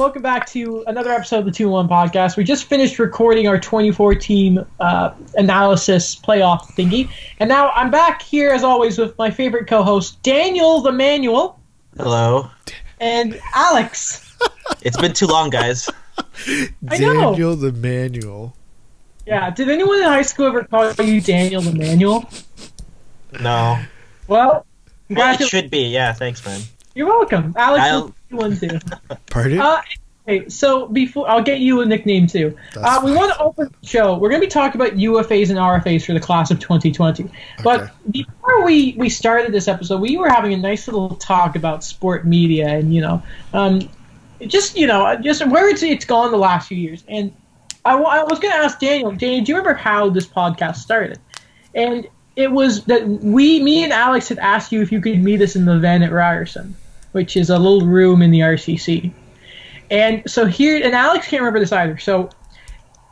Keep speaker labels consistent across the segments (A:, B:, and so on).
A: everyone. Welcome back to another episode of the 2 1 podcast. We just finished recording our 24 team uh, analysis playoff thingy. And now I'm back here, as always, with my favorite co host, Daniel the Manual,
B: Hello.
A: and Alex.
B: It's been too long, guys.
A: I know.
C: Daniel the Manual.
A: Yeah, did anyone in high school ever call you Daniel the Manual?
B: No.
A: Well,
B: Well, it should be. Yeah, thanks, man.
A: You're welcome. Alex,
B: I'll-
A: will do one too.
C: Pardon?
A: Uh, okay, so before I'll get you a nickname too. Uh, we want to open the show. We're going to be talking about UFAs and RFAs for the class of 2020. But before we we started this episode, we were having a nice little talk about sport media and you know, um, just you know, just where it's it's gone the last few years. And I, I was going to ask Daniel. Daniel, do you remember how this podcast started? And it was that we, me and Alex had asked you if you could meet us in the Van at Ryerson, which is a little room in the RCC. And so here, and Alex can't remember this either. So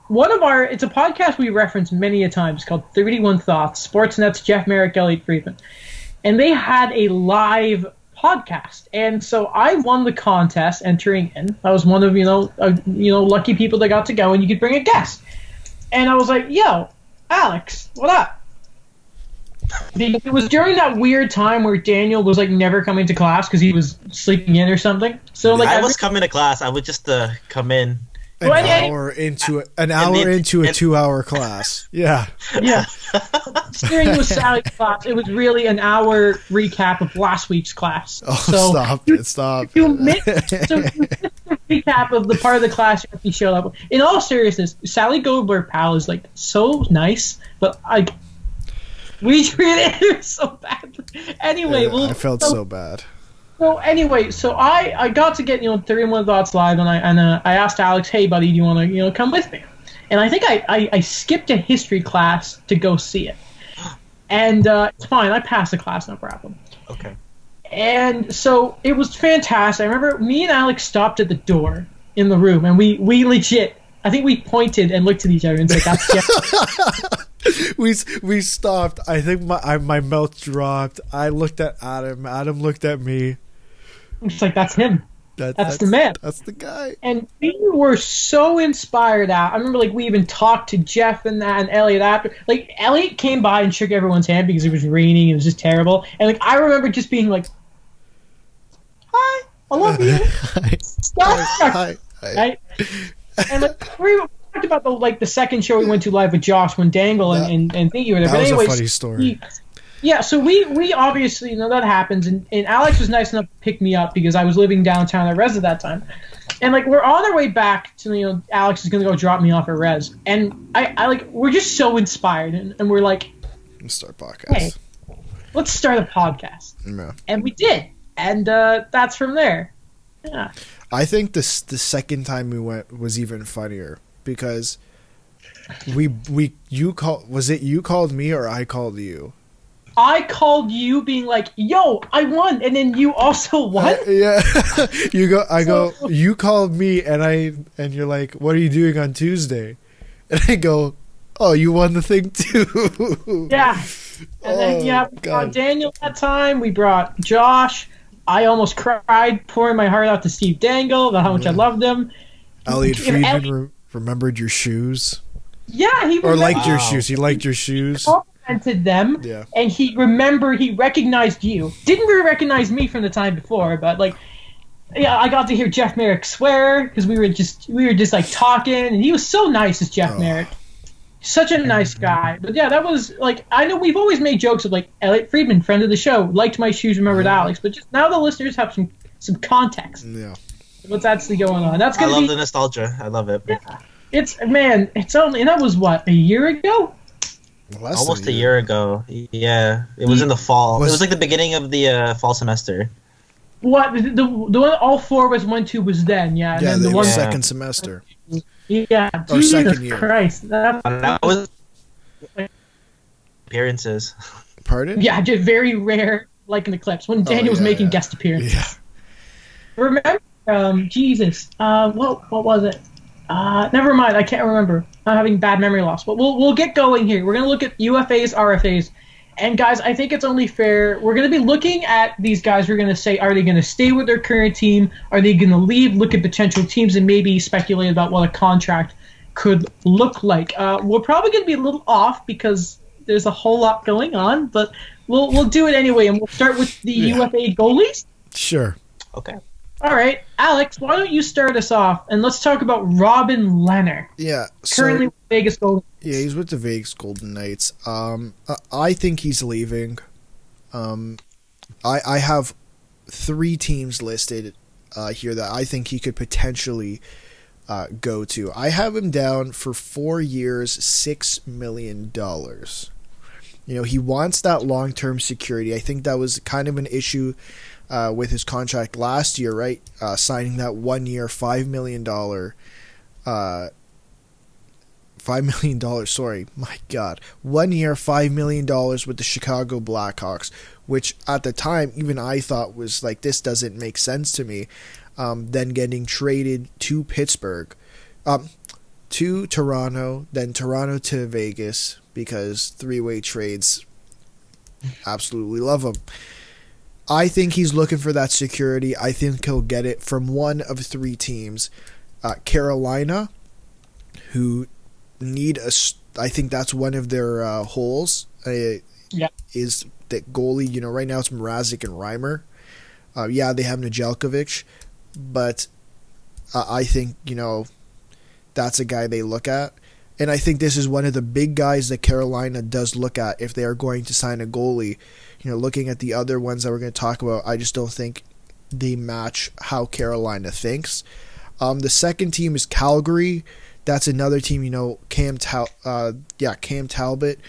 A: one of our, it's a podcast we reference many a times called 31 Thoughts, Sportsnet's Jeff Marek, Elliot Friedman. And they had a live podcast. And so I won the contest entering in. I was one of, you know, uh, you know, lucky people that got to go and you could bring a guest. And I was like, yo, Alex, what up? Because It was during that weird time where Daniel was like never coming to class because he was sleeping in or something. So like
B: I
A: every-
B: was coming to class. I would just uh, come in.
C: An
A: Well, yeah,
C: hour into a, an hour
B: the-
C: into a
B: and-
C: two hour class. Yeah.
A: Yeah. During was Sally's class, it was really an hour recap of last week's class.
C: Oh,
A: so
C: stop
A: you,
C: it! Stop.
A: You missed, so you missed the recap of the part of the class you actually showed up. In all seriousness, Sally Goldberg pal is like so nice, but I we treated her so badly. Anyway,
C: Yeah,
A: well,
C: I felt so bad.
A: So anyway, so I, I got to get you know thirty one thoughts live, and I and uh, I asked Alex, hey buddy, do you want to you know come with me? And I think I, I, I skipped a history class to go see it, and uh, it's fine. I passed the class, no problem.
B: Okay.
A: And so it was fantastic. I remember me and Alex stopped at the door in the room, and we we legit. I think we pointed and looked at each other and said, "That's Jeff."
C: We we stopped. I think my I, my mouth dropped. I looked at Adam. Adam looked at me.
A: It's like that's him."
C: That,
A: That's the man.
C: That's the guy.
A: and we were so inspired out. I remember like we even talked to Jeff and that and Elliot after. Like Elliot came by and shook everyone's hand because it was raining and it was just terrible. And like I remember just being like, "Hi, I love you." Starstruck,
C: Hi. Hi.
A: right? And like we talked about the like the second show we went to live with Josh when Dangle and
C: That-
A: and, and Thingy were there.
C: That
A: But
C: was
A: anyways,
C: a funny story.
A: we- yeah, so we we obviously you know that happens, and, and Alex was nice enough to pick me up because I was living downtown at Res at that time, and like we're on our way back to you know Alex is gonna go drop me off at Res, and I, I like we're just so inspired, and, and we're like,
C: Let's start podcast.
A: hey, let's start a podcast,
C: Yeah.
A: and we did, and uh, that's from there. Yeah,
C: I think this the second time we went was even funnier because we we you call was it you called me or I called you?
A: I called you being like, yo, I won, and then you also won.
C: I- yeah. you go I go you called me and I and you're like, "What are you doing on Tuesday?" And I go, "Oh, you won the thing too."
A: Yeah. And then
C: Oh,
A: yeah, we brought Daniel that time. We brought Josh. I almost cried, pouring my heart out to Steve Dangle about how much I mm-hmm. loved him.
C: Elliot Friedman
A: Elliot-
C: re- remembered your shoes
A: Yeah, he
C: or liked your
B: Wow.
C: shoes. He liked your shoes.
A: complimented them,
C: Yeah.
A: and he remembered he recognized you. Didn't really recognize me from the time before, but like. Yeah, I got to hear Jeff Marek swear because we were just we were just like talking, and he was so nice as Jeff
C: Oh.
A: Marek, such a nice guy. But yeah, that was like I know we've always made jokes of like Elliot Friedman, friend of the show, liked my shoes, remembered Alex, but just now the listeners have some some context.
C: Yeah.
A: What's actually going on? That's
B: I
A: gonna I
B: love
A: be
B: the nostalgia. I love it.
A: Yeah, it's man, it's only and that was what a year ago.
C: Less
B: Almost
C: than
B: a year ago. Yeah, it was in the fall.
C: Was-
B: it was like the beginning of the uh, fall semester.
A: What the, the the one all four of us went to was then, yeah, and
C: Yeah,
A: then
C: the
A: the one
B: Yeah.
C: second semester.
A: Yeah,
C: Or
A: Jesus
C: second year.
A: Christ, that,
B: And that was appearances.
C: Pardon?
A: yeah, just very rare, like in the clips when Daniel was
C: Oh, yeah,
A: making
C: yeah.
A: guest appearances.
C: Yeah.
A: Remember, um, Jesus, uh, what what was it? Uh, never mind, I can't remember. I'm having bad memory loss, but we'll we'll get going here. We're gonna look at UFAs, RFAs, and guys, I think it's only fair. We're going to be looking at these guys. We're going to say, are they going to stay with their current team? Are they going to leave? Look at potential teams and maybe speculate about what a contract could look like. Uh, we're probably going to be a little off because there's a whole lot going on, but we'll we'll do it anyway, and we'll start with the
C: Yeah.
A: UFA goalies.
C: Sure.
B: Okay.
A: All right, Alex, why don't you start us off and let's talk about Robin Lehner,
C: Yeah. So,
A: currently with Vegas Golden.
C: yeah, he's with the Vegas Golden Knights. Um, I- I think he's leaving. Um, I I have three teams listed uh, here that I think he could potentially uh, go to. I have him down for four years, six million dollars. You know, he wants that long term security. I think that was kind of an issue uh, with his contract last year, right? Uh, signing that one year, five million dollar, uh, five million dollars. Sorry, my God, one year, five million dollars with the Chicago Blackhawks, which at the time even I thought was like this doesn't make sense to me. Um, then getting traded to Pittsburgh, um, to Toronto, then Toronto to Vegas because three way trades. Absolutely love them. I think he's looking for that security. I think he'll get it from one of three teams uh, Carolina, who need a. I think that's one of their uh, holes. Uh,
A: Yeah.
C: Is that goalie? You know, right now it's Mrazek and Reimer. Uh, yeah, they have Nedeljkovic, but uh, I think you know that's a guy they look at. And I think this is one of the big guys that Carolina does look at if they are going to sign a goalie. You know, looking at the other ones that we're going to talk about, I just don't think they match how Carolina thinks. Um, the second team is Calgary. That's another team. You know, Cam Tal- uh, yeah, Cam Talbot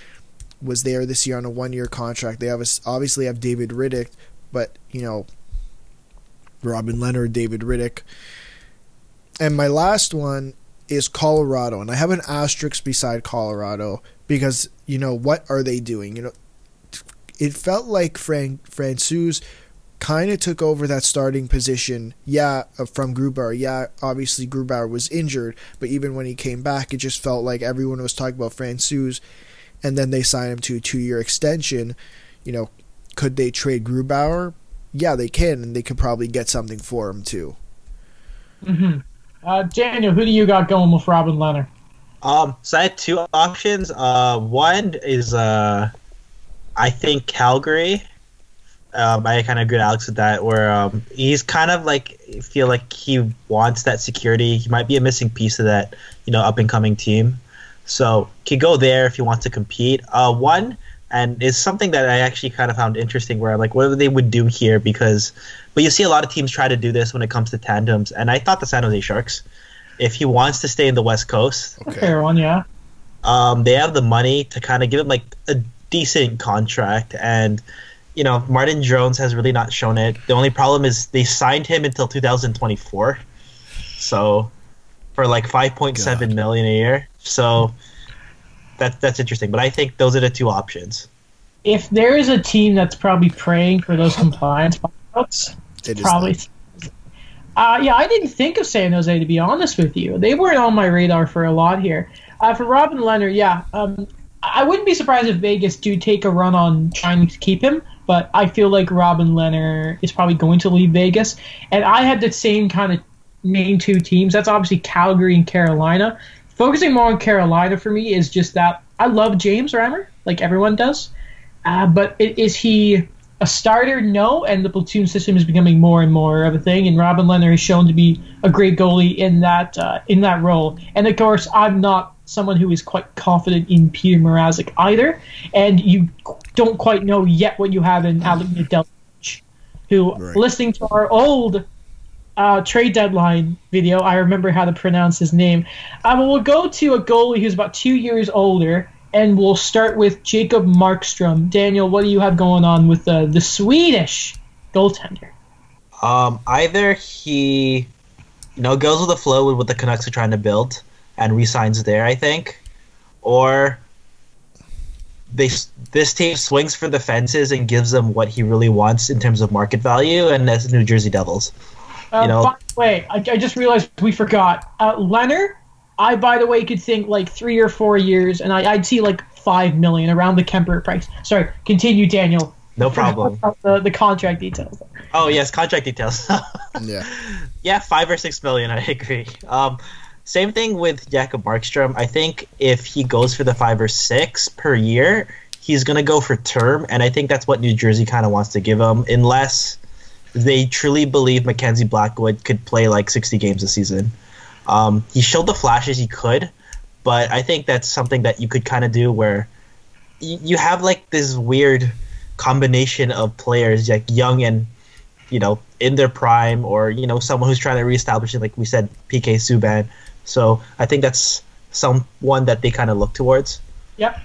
C: was there this year on a one-year contract. They have obviously have David Rittich, but you know, Robin Lehner, David Rittich, and my last one is Colorado, and I have an asterisk beside Colorado because you know what are they doing? You know, it felt like Fran Francouz kind of took over that starting position. Yeah, uh, from Grubauer. Yeah, obviously Grubauer was injured, but even when he came back, it just felt like everyone was talking about Francouz, and then they signed him to a two-year extension. You know, could they trade Grubauer? Yeah, they can, and they could probably get something for him too.
A: hmm Uh, Daniel, who do you got going with Robin Lehner?
B: Um, so I had two options. Uh, one is uh, I think Calgary. Um, I kind of agree with Alex with that. Where um, he's kind of like feel like he wants that security. He might be a missing piece of that, you know, up and coming team. So he could go there if he wants to compete. Uh, one and it's something that I actually kind of found interesting. Where I'm like, what they would do here because, but you see a lot of teams try to do this when it comes to tandems, and I thought the San Jose Sharks. If he wants to stay in the West Coast,
A: A fair one, yeah.
B: um, they have the money to kind of give him like a decent contract and you know martin jones has really not shown it the only problem is they signed him until 2024 so for like 5.7 million a year so that, that's interesting but i think those are the two options
A: If there is a team that's probably praying for those compliance buyouts,
C: It is
A: probably. Uh, yeah, I didn't think of San Jose to be honest with you. They weren't on my radar for a lot here. Uh, for Robin Lehner, yeah, um, I wouldn't be surprised if Vegas do take a run on trying to keep him. But I feel like Robin Lehner is probably going to leave Vegas, and I had the same kind of main two teams. That's obviously Calgary and Carolina. Focusing more on Carolina for me is just that I love James Reimer, like everyone does. Uh, but is he a starter? No, and the platoon system is becoming more and more of a thing. And Robin Lehner is shown to be a great goalie in that uh, in that role. And of course, I'm not someone who is quite confident in Peter Mrazek either. And you don't quite know yet what you have in Alec Nedeljkovic, who,
C: Right.
A: listening to our old uh, trade deadline video, I remember how to pronounce his name. Uh, but we'll go to a goalie who's about two years older, and we'll start with Jacob Markstrom. Daniel, what do you have going on with uh, the Swedish goaltender?
B: um, either he you know goes with the flow with what the canucks are trying to build and resigns there i think or they this team swings for the fences and gives him what he really wants in terms of market value, and that's New Jersey Devils.
A: Uh,
B: You know-
A: by the way, I, I just realized we forgot. Uh, Lehner, I, by the way, could think like three or four years, and I, I'd see like five million around the Kuemper price. Sorry, continue, Daniel.
B: No problem.
A: The, the contract details.
B: Oh yes, contract details.
C: Yeah.
B: yeah, five or six million. I agree. Um, same thing with Jakob Markstrom. I think if he goes for the five or six per year, he's gonna go for term, and I think that's what New Jersey kind of wants to give him, unless they truly believe Mackenzie Blackwood could play like sixty games a season. Um, he showed the flashes he could, but I think that's something that you could kind of do where y- you have like this weird combination of players, like young and you know in their prime, or you know someone who's trying to reestablish it, like we said, PK Subban. So I think that's someone that they kind of look towards.
A: Yep.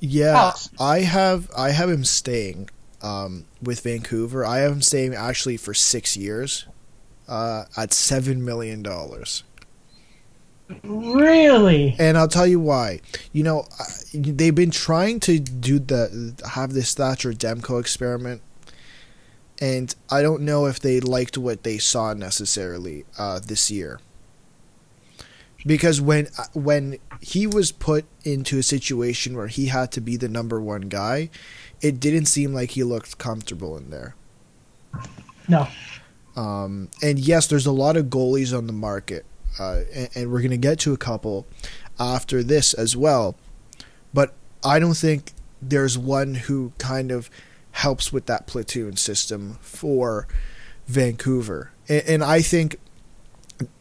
C: Yeah,
A: Alex.
C: I have I have him staying um, with Vancouver. I have him staying actually for six years uh, at seven million dollars.
A: Really?
C: And I'll tell you why. You know, uh, they've been trying to do the have this Thatcher Demko experiment, and I don't know if they liked what they saw necessarily uh, this year. Because when uh, when he was put into a situation where he had to be the number one guy, it didn't seem like he looked comfortable in there.
A: No.
C: Um, and yes, there's a lot of goalies on the market, uh, and, and we're going to get to a couple after this as well. But I don't think there's one who kind of helps with that platoon system for Vancouver. And, and I think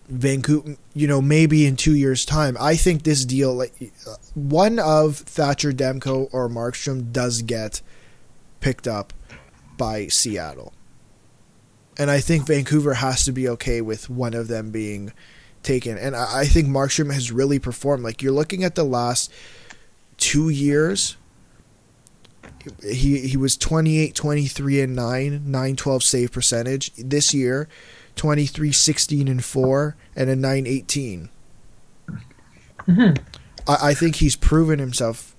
C: Vancouver, you know, maybe in two years' time, I think this deal, like uh, one of Thatcher Demko or Markstrom, does get picked up by Seattle and I think Vancouver has to be okay with one of them being taken. And I I think Markstrom has really performed. Like you're looking at the last two years. He he was 28, 23 and 9, 9 12 save percentage. This year, 23, 16 and 4 and a 9 18.
A: Mhm.
C: I, I think he's proven himself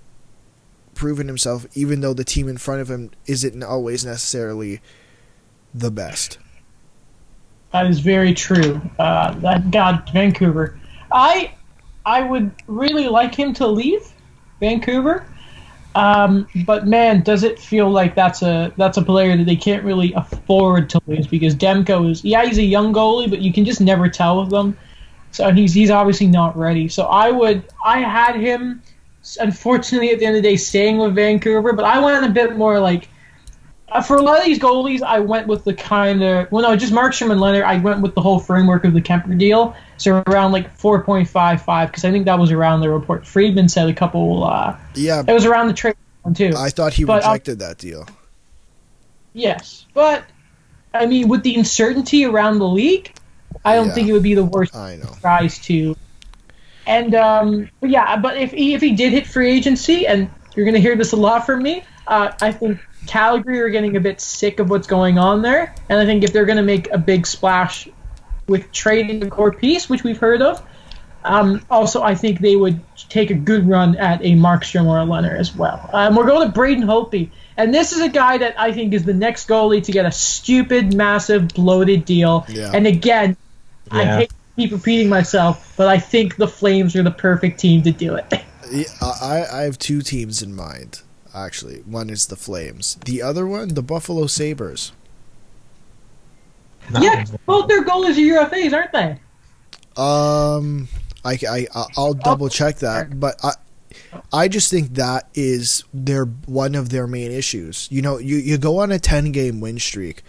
C: proven himself even though the team in front of him isn't always necessarily the best.
A: That is very true. Uh, that God, Vancouver. I I would really like him to leave Vancouver, um, but man, does it feel like that's a that's a player that they can't really afford to lose because Demko is yeah he's a young goalie, but you can just never tell with them. So he's he's obviously not ready. So I would I had him, unfortunately at the end of the day staying with Vancouver, but I went a bit more like for a lot of these goalies, I went with the kind of well, no, just Markstrom and Lehner. I went with the whole framework of the Kuemper deal, so around like four point five five, because I think that was around the report. Friedman said a couple. Uh,
C: Yeah,
A: it was around the trade one too.
C: I thought he
A: But, um,
C: rejected that deal.
A: yes, but I mean, with the uncertainty around the league, I don't
C: Yeah.
A: think it would be the worst
C: I know.
A: guys to. And um, but yeah, but if he if he did hit free agency, and you're gonna hear this a lot from me, uh, I think Calgary are getting a bit sick of what's going on there, and I think if they're gonna make a big splash with trading the core piece, which we've heard of, um, also I think they would take a good run at a Markstrom or a Lehner as well. Um, we're going to Braden Holtby, and this is a guy that I think is the next goalie to get a stupid, massive, bloated deal.
C: Yeah.
A: And again, I hate to keep repeating myself, but I think the Flames are the perfect team to do it.
C: Yeah, I, I have two teams in mind, actually. One is the Flames. The other one, the Buffalo Sabres.
A: yeah, both their goalies are UFAs, aren't they?
C: Um, I, I, I'll double check that, but I, I just think that is their one of their main issues. You know, you, you go on a 10 game win streak.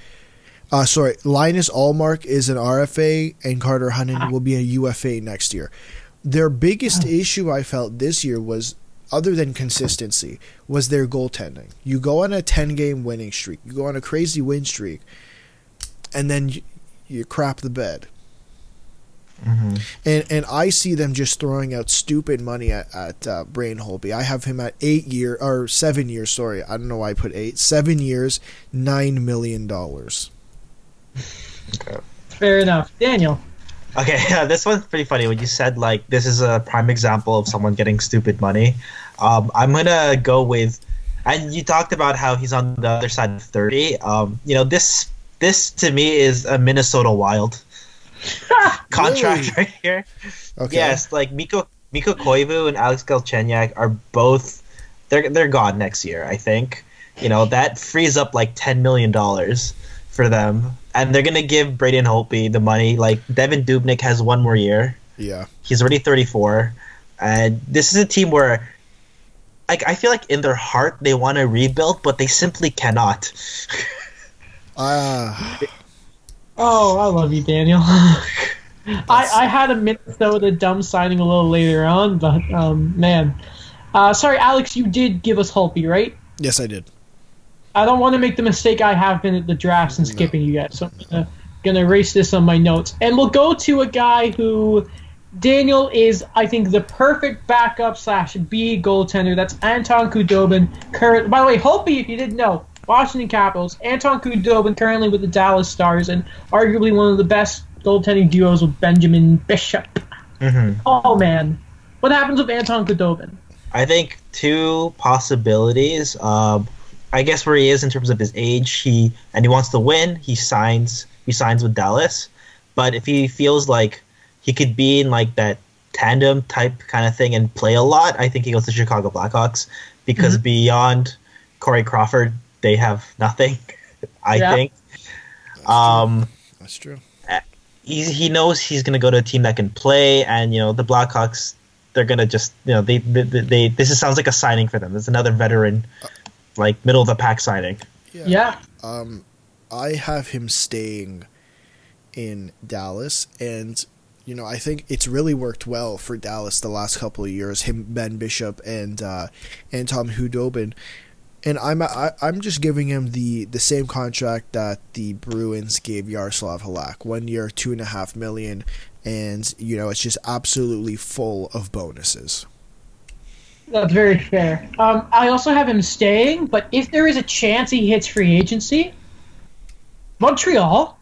C: Uh, sorry, Linus Ullmark is an RFA, and Carter Hutton will be a UFA next year. Their biggest issue I felt this year was, other than consistency, was their goaltending. You go on a 10 game winning streak, you go on a crazy win streak, and then you, you crap the bed.
B: Mhm.
C: And and I see them just throwing out stupid money at, at uh, Braden Holtby. I have him at eight year or seven years. Sorry, I don't know why I put eight. Seven years, nine million dollars. Okay.
A: Fair enough. Daniel.
B: Okay, yeah, this one's pretty funny. When you said like this is a prime example of someone getting stupid money, um, I'm gonna go with, and you talked about how he's on the other side of thirty. Um, you know this this to me is a Minnesota Wild contract right here.
C: Okay.
B: Yes, like Mikko Mikko Koivu and Alex Galchenyuk are both they're they're gone next year. I think you know that frees up like ten million dollars for them, and they're gonna give Braden Holtby the money. Like Devan Dubnyk has one more year.
C: Yeah.
B: He's already thirty four, and this is a team where. Like I feel like in their heart they want to rebuild, but they simply cannot.
C: Uh,
A: Oh, I love you, Daniel. I, I had a Minnesota dumb signing a little later on, but um, man, uh, sorry, Alex, you did give us Holtby, right?
C: yes, I did.
A: I don't want to make the mistake I have been at the drafts and skipping you guys, so I'm gonna, gonna erase this on my notes. And we'll go to a guy who Daniel is, I think, the perfect backup slash B goaltender. That's Anton Khudobin. Current, by the way, Holtby, if you didn't know, Washington Capitals. Anton Khudobin currently with the Dallas Stars, and arguably one of the best goaltending duos with Benjamin Bishop.
B: hmm
A: Oh man, what happens with Anton Khudobin?
B: I think two possibilities. Um, I guess where he is in terms of his age, he and he wants to win. He signs. He signs with Dallas, but if he feels like he could be in like that tandem type kind of thing and play a lot, I think he goes to Chicago Blackhawks because mm-hmm. beyond Corey Crawford, they have nothing. I
A: Yeah.
B: think. Um,
C: That's true.
B: Eh, he he knows he's going to go to a team that can play, and you know the Blackhawks. They're gonna just you know they they, they, they this is, sounds like a signing for them. There's another veteran, uh, like middle of the pack signing.
A: Yeah, yeah.
C: Um, I have him staying in Dallas, and you know I think it's really worked well for Dallas the last couple of years. Him, Ben Bishop, and uh, and Tom Khudobin, and I'm I, I'm just giving him the the same contract that the Bruins gave Yaroslav Halak, one year, two and a half million, and you know it's just absolutely full of bonuses.
A: That's very fair. Um, I also have him staying, but if there is a chance he hits free agency, Montreal,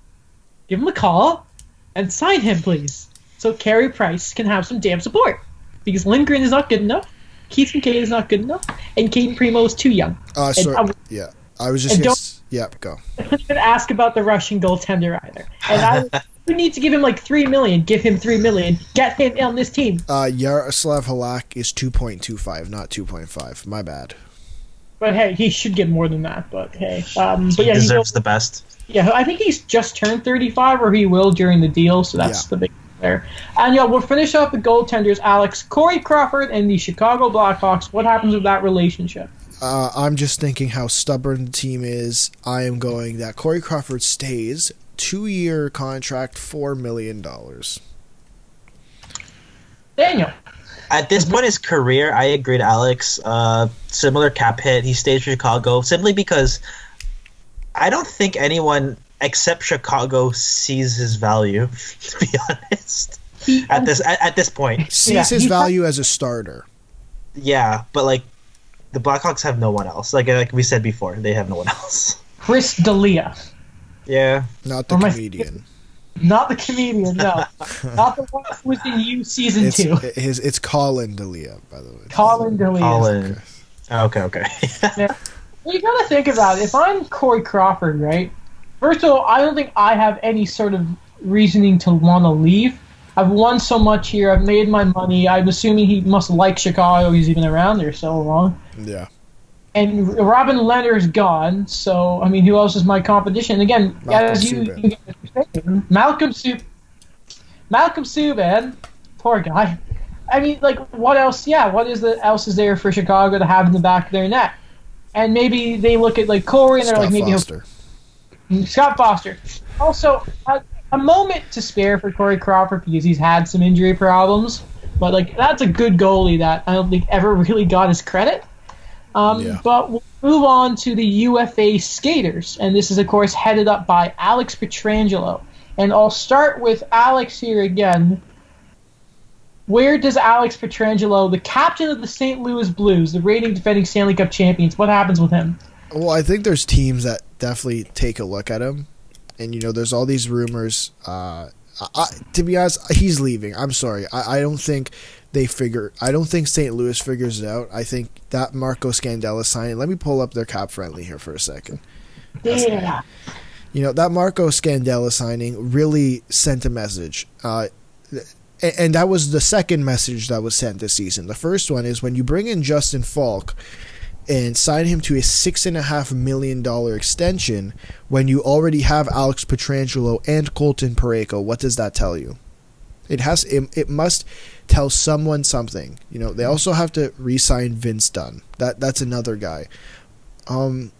A: give him a call and sign him, please, so Carey Price can have some damn support. Because Lindgren is not good enough, Keith Kinkaid is not good enough, and Cayden Primeau is too young.
C: Uh, so
A: I-
C: yeah, I was just
A: and
C: gonna,
A: don't-
C: s- yeah go.
A: I ask about the Russian goaltender either. And I we need to give him like three million. Give him three million. Get him on this team.
C: Uh, Yaroslav Halak is two point two five, not two point five. My bad.
A: But hey, he should get more than that. But hey, um, but
B: He
A: yeah, he's
B: deserves the best.
A: Yeah, I think he's just turned 35, or he will during the deal, so that's
C: Yeah.
A: the big there. And yeah, we'll finish up with goaltenders, Alex. Corey Crawford and the Chicago Blackhawks. What happens with that relationship?
C: Uh, I'm just thinking how stubborn the team is. I am going that Corey Crawford stays. Two year contract, $4 million.
A: Daniel.
B: At this point in his career, I agree to Alex. Uh, similar cap hit. He stays in Chicago simply because I don't think anyone except Chicago sees his value. To be honest,
A: He,
B: at this at, at this point,
C: Sees
A: Yeah,
C: his
A: he-
C: value as a starter.
B: yeah. But like, the Blackhawks have no one else. Like like we said before, they have no one else.
A: Chris D'Elia.
B: Yeah,
C: Not the
A: Or my-
C: comedian.
A: Not the comedian, no. Not the one who was in You season
C: It's,
A: two.
C: his, it's Colin Delia, by the way.
A: Colin D'Elia.
B: Colin. Okay, okay.
A: Well, you gotta think about it. If I'm Corey Crawford, right? First of all, I don't think I have any sort of reasoning to want to leave. I've won so much here. I've made my money. I'm assuming he must like Chicago. He's even around there so long.
C: Yeah.
A: And Robin Lehner's gone, so I mean, who else is my competition? Again,
C: Malcolm
A: as you,
C: Subban.
A: you Malcolm Sub, Malcolm Subban, poor guy. I mean, like, what else? Yeah, what is the else is there for Chicago to have in the back of their net? And maybe they look at like Corey and they're
C: Scott
A: like, maybe he'll
C: Foster.
A: Mm, Scott Foster. Also, a, a moment to spare for Corey Crawford because he's had some injury problems. But like that's a good goalie that I don't think ever really got his credit. Um,
C: Yeah.
A: But we'll move on to the UFA skaters, and this is of course headed up by Alex Pietrangelo. And I'll start with Alex here again. Where does Alex Pietrangelo, the captain of the St. Louis Blues, the reigning defending Stanley Cup champions, what happens with him?
C: Well, I think there's teams that definitely take a look at him, and you know, there's all these rumors. Uh, I, to be honest, he's leaving. I'm sorry. I, I don't think they figure. I don't think St. Louis figures it out. I think that Marco Scandella signing. Let me pull up their cap friendly here for a second.
A: Yeah.
C: You know that Marco Scandella signing really sent a message. Uh, and, that was the second message that was sent this season. The first one is when you bring in Justin Faulk and sign him to a six and a half million dollar extension when you already have Alex Pietrangelo and Colton Parayko. What does that tell you? It has it, it must tell someone something. You know, they also have to re-sign Vince Dunn. That that's another guy. Um,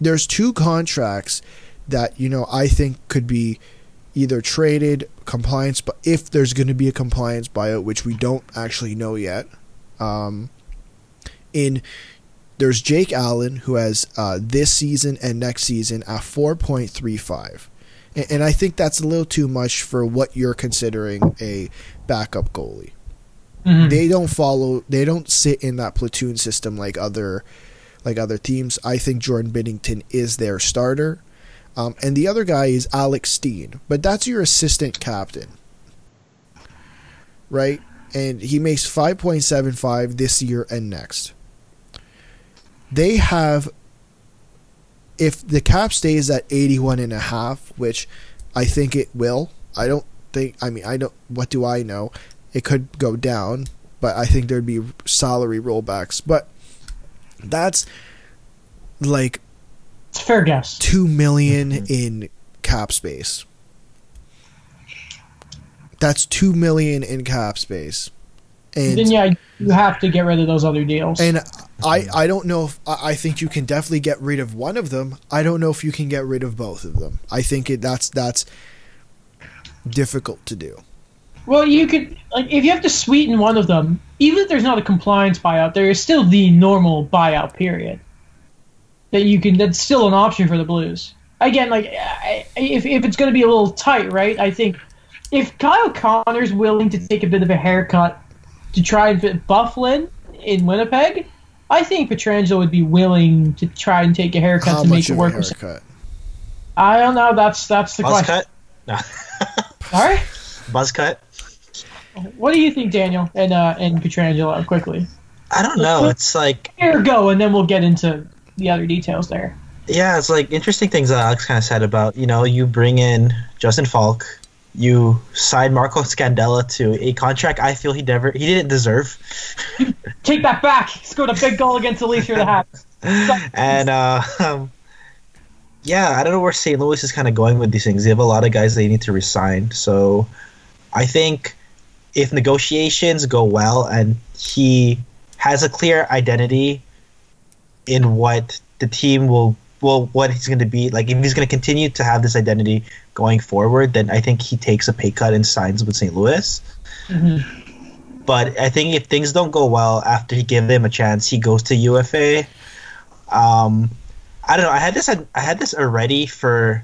C: there's two contracts that you know I think could be either traded compliance, but if there's going to be a compliance buyout, which we don't actually know yet. Um, in there's Jake Allen who has uh, this season and next season at 4.35 and, I think that's a little too much for what you're considering a backup goalie. Mm-hmm. They don't follow. They don't sit in that platoon system like other, like other teams. I think Jordan Binnington is their starter, um, and the other guy is Alex Steen, but that's your assistant captain, right? And he makes five point seven five this year and next. They have if the cap stays at 81 and a half, which I think it will, I don't think I mean I don't what do I know? It could go down, but I think there'd be salary rollbacks. But that's like
A: it's fair guess.
C: 2 million mm-hmm. in cap space. That's 2 million in cap space.
A: And then yeah, you have to get rid of those other deals.
C: And I I don't know if I think you can definitely get rid of one of them. I don't know if you can get rid of both of them. I think it that's that's difficult to do.
A: Well, you could like if you have to sweeten one of them, even if there's not a compliance buyout, there is still the normal buyout period that you can. That's still an option for the Blues. Again, like if if it's going to be a little tight, right? I think if Kyle Connor's willing to take a bit of a haircut to try and fit Byfuglien in Winnipeg, I think Pietrangelo would be willing to try and take a haircut
C: How
A: to make it work.
C: haircut?
A: I don't know. That's that's the
B: Buzz
A: question.
B: cut?
A: No. All right.
B: Buzz cut?
A: What do you think, Daniel and uh, and Pietrangelo? Quickly.
B: I don't know. It's like
A: here go, and then we'll get into the other details there.
B: Yeah, it's like interesting things that Alex kind of said about you know you bring in Justin Faulk, you signed Marco Scandella to a contract I feel he never he didn't deserve.
A: Take that back. He scored a big goal against for the Habs.
B: and uh, um, yeah, I don't know where St. Louis is kind of going with these things. They have a lot of guys they need to resign. So I think if negotiations go well and he has a clear identity in what the team will well what he's going to be like if he's going to continue to have this identity going forward then i think he takes a pay cut and signs with st louis. Mm-hmm. but i think if things don't go well after he give him a chance he goes to ufa um i don't know. I had this i had this already for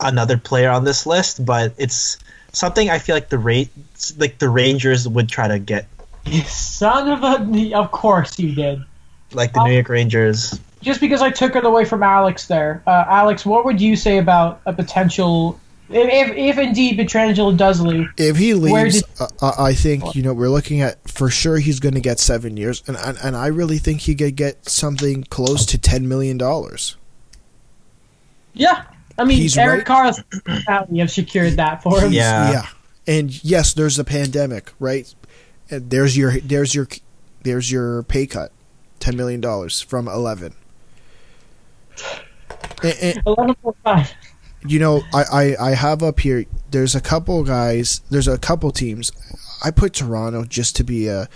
B: another player on this list but it's something i feel like the rate like the rangers would try to get.
A: Son of a of course you did.
B: Like the um, new york rangers
A: just because I took it away from Alex there, uh, Alex, what would you say about a potential? If, if indeed Pietrangelo does leave,
C: if he leaves, did, uh, I think you know we're looking at for sure he's going to get seven years, and, and and I really think he could get something close to ten million dollars.
A: Yeah, I mean he's Erik right. Karlsson have secured that for him.
B: Yeah,
C: yeah, and yes, there's a pandemic, right? And there's your there's your there's your pay cut, ten million dollars from eleven.
A: Eleven point five.
C: You know, I, I, I have up here. There's a couple guys. There's a couple teams. I put Toronto just to be a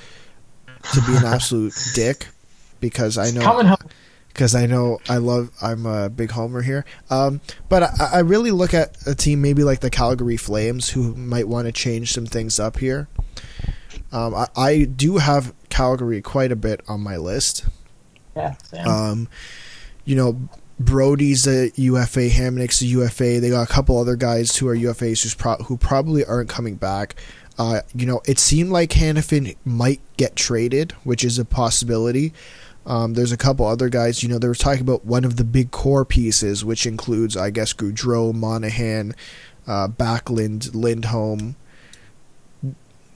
C: to be an absolute dick because I know because I know I love I'm a big homer here. Um, but I, I really look at a team maybe like the Calgary Flames who might want to change some things up here. Um, I, I do have Calgary quite a bit on my list.
A: Yeah.
C: Um, you know, Brodie's a UFA, Hamonic's a UFA. They got a couple other guys who are UFAs who's pro- who probably aren't coming back. Uh, you know, it seemed like Hanifin might get traded, which is a possibility. Um, there's a couple other guys. You know, they were talking about one of the big core pieces, which includes, I guess, Gaudreau, Monahan, uh, Backlund, Lindholm.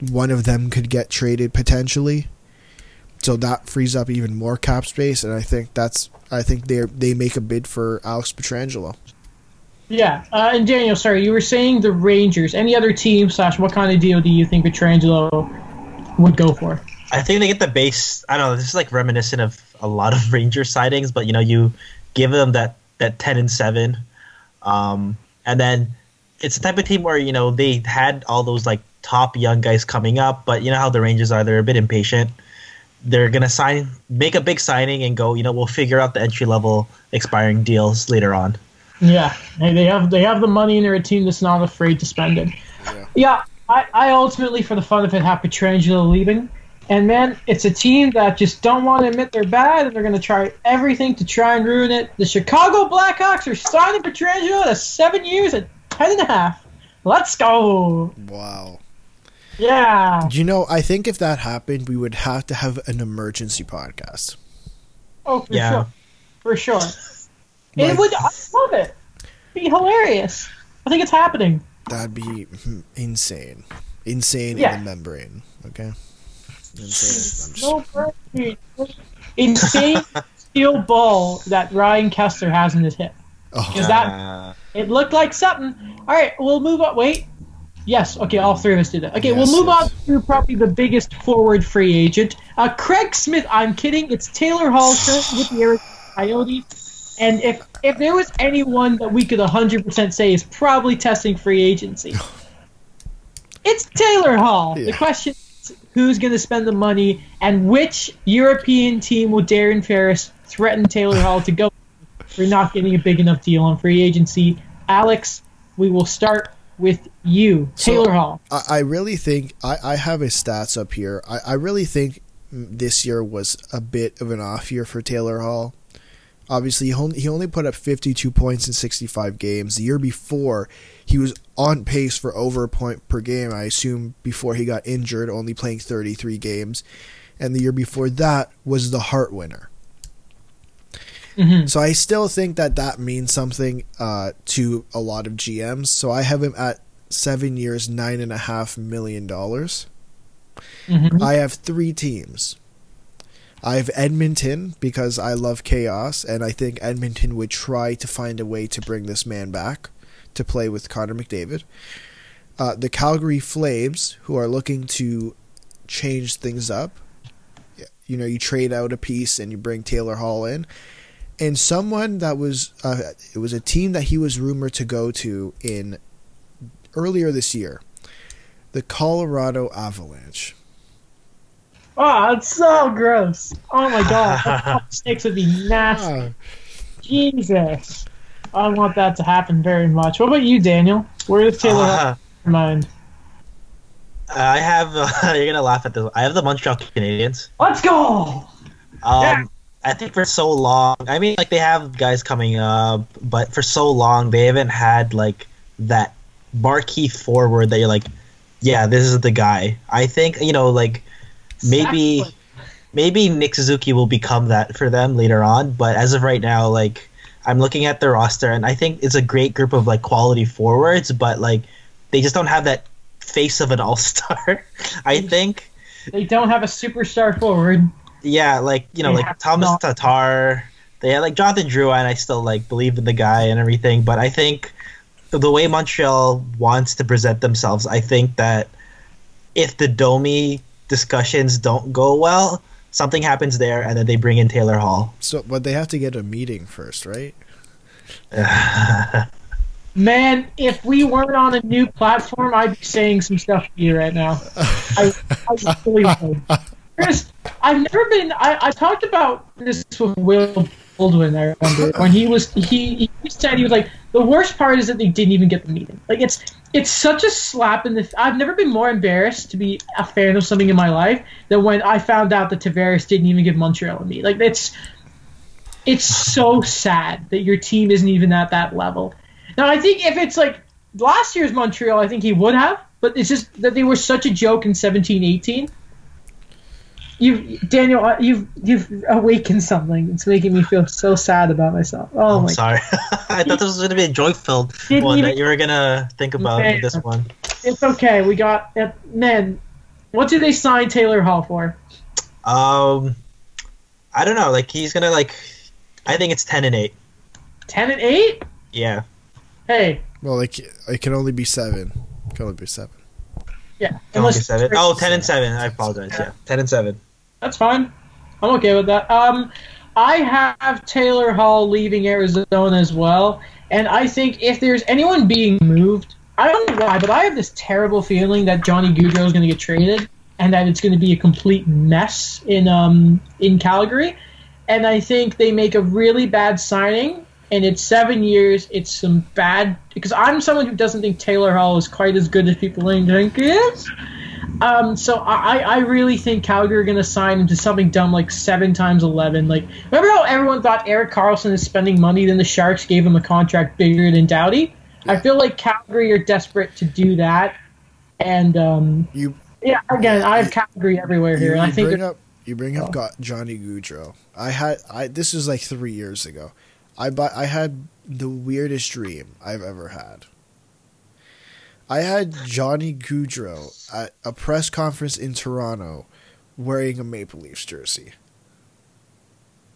C: One of them could get traded potentially, so that frees up even more cap space, and I think that's I think they they make a bid for Alex Pietrangelo.
A: Yeah, uh, and Daniel, sorry, you were saying the Rangers. Any other team slash what kind of deal do you think Pietrangelo would go for?
B: I think they get the base. I don't know. This is like reminiscent of a lot of Ranger sightings, but you know, you give them that that ten and seven, um, and then it's the type of team where you know they had all those like top young guys coming up, but you know how the Rangers are. They're a bit impatient. They're gonna sign, make a big signing, and go. You know, we'll figure out the entry level expiring deals later on.
A: Yeah, hey, they have they have the money, and they're a team that's not afraid to spend it.
C: Yeah.
A: Yeah, I, I ultimately, for the fun of it, have Pietrangelo leaving. And man, it's a team that just don't want to admit they're bad, and they're going to try everything to try and ruin it. The Chicago Blackhawks are signing Pietrangelo to seven years at ten and a half. Let's go!
C: Wow.
A: Yeah.
C: Do you know? I think if that happened, we would have to have an emergency podcast.
A: Oh, for
B: Yeah.
A: sure. For sure.
C: Like-
A: it would. I love it. Be hilarious. I think it's happening.
C: That'd be hmm, insane. Insane
A: Yeah.
C: in the membrane. Okay. Insane. Just,
A: No mercy. Insane steel ball that Ryan Kesler has in his hip.
C: oh,
A: Is that It looked like something. All right, we'll move on. Wait. Yes. Okay, all three of us did that. Okay,
C: Yes,
A: we'll move
C: yes.
A: on to probably the biggest forward free agent, uh, Craig Smith. I'm kidding. It's Taylor Hall currently with the Arizona Coyotes. And if if there was anyone that we could 100% say is probably testing free agency, it's Taylor Hall. The question is who's going to spend the money and which European team will Darren Ferris threaten Taylor Hall to go for not getting a big enough deal on free agency? Alex, we will start with you,
C: So-
A: Taylor Hall.
C: I, I really think I, I have his stats up here. I, I really think this year was a bit of an off year for Taylor Hall. Obviously, he only, he only put up 52 points in 65 games. The year before, he was on pace for over a point per game, I assume, before he got injured, only playing 33 games. And the year before that was the Hart winner.
A: Mhm.
C: So I still think that that means something uh, to a lot of GMs. So I have him at seven years, nine and a half million dollars.
A: Mhm.
C: I have three teams. I have Edmonton because I love chaos, and I think Edmonton would try to find a way to bring this man back to play with Connor McDavid. Uh, the Calgary Flames, who are looking to change things up. You know, you trade out a piece and you bring Taylor Hall in. And someone that was, uh, it was a team that he was rumored to go to in earlier this year, the Colorado Avalanche.
A: Oh, it's so gross. Oh my god, snakes would be nasty.
C: Ah,
A: Jesus, I don't want that to happen very much. What about you, Daniel? Where is Taylor Hall
B: uh,
A: your mind?
B: I have. Uh, you're gonna laugh at this. I have the Montreal Canadiens.
A: Let's go.
B: Um,
A: Yeah.
B: I think for so long, I mean, like they have guys coming up, but for so long they haven't had like that marquee forward that you're like, yeah, this is the guy. I think you know, like maybe
A: Exactly.
B: maybe Nick Suzuki will become that for them later on, but as of right now, like I'm looking at the roster and I think it's a great group of like quality forwards, but like they just don't have that face of an all star. I think.
A: they don't have a superstar forward.
B: Yeah, like you know,
A: They
B: like Thomas
A: not-
B: Tatar. They had like Jonathan Drouin, and I still like believe in the guy and everything. But I think the, the way Montreal wants to present themselves, I think that if the Domi discussions don't go well, something happens there, and then they bring in Taylor Hall.
C: so, but they have to get a meeting first, right?
A: Man, if we weren't on a new platform, I'd be saying some stuff to you right now. I, I really would. Chris, I've never been. I, I talked about this with Will Baldwin. I remember when he was he, he said he was like the worst part is that they didn't even get the meeting. Like it's it's such a slap in the. I've never been more embarrassed to be a fan of something in my life than when I found out that Tavares didn't even give Montreal a meet. Like it's it's so sad that your team isn't even at that level. Now I think if it's like last year's Montreal, I think he would have, but it's just that they were such a joke in 17-18. You, Daniel, uh, you've you've awakened something. It's making me feel so sad about myself. Oh
B: I'm
A: my!
B: sorry. I thought this was going to be a joy-filled one
A: even-
B: that you were gonna think about
A: Okay.
B: with this one.
A: It's okay. We got uh, man. What did they sign Taylor Hall for?
B: Um, I don't know. Like he's gonna like. I think it's ten and eight.
A: Ten and eight.
B: Yeah.
A: Hey,
C: Well, like it can only be seven. It can only be seven.
A: yeah.
B: Can only be seven. Oh, 10 and seven. I apologize. Yeah, ten and seven.
A: That's fine. I'm okay with that. Um, I have Taylor Hall leaving Arizona as well, and I think if there's anyone being moved, I don't know why, but I have this terrible feeling that Johnny Gaudreau is going to get traded, and that it's going to be a complete mess in um in Calgary, and I think they make a really bad signing. And it's seven years. It's some bad because I'm someone who doesn't think Taylor Hall is quite as good as people think he is. Um, so I, I really think Calgary are going to sign him to something dumb like seven times eleven. Like remember how everyone thought Erik Karlsson is spending money, then the Sharks gave him a contract bigger than Doughty. I feel like Calgary are desperate to do that, and um,
C: You
A: yeah, again, I have Calgary everywhere
C: you,
A: here, I
C: you
A: think
C: bring up you bring up got Johnny Gaudreau. I had I this was like three years ago. I bu- I had the weirdest dream I've ever had. I had Johnny Gaudreau at a press conference in Toronto wearing a Maple Leafs jersey.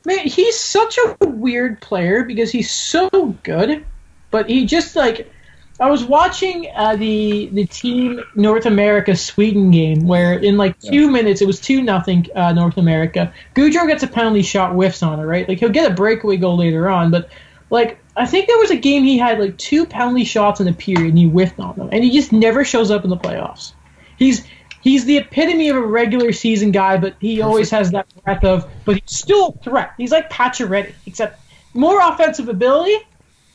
A: man, he's such a weird player because he's so good, but he just like I was watching uh, the the team North America Sweden game where in like two minutes it was two nothing uh, North America. Gaudreau gets a penalty shot, whiffs on it, right? Like he'll get a breakaway goal later on, but like I think there was a game he had like two penalty shots in a period and he whiffed on them, and he just never shows up in the playoffs. He's he's the epitome of a regular season guy, but he always has that breath of, but he's still a threat. He's like Pacioretty, except more offensive ability.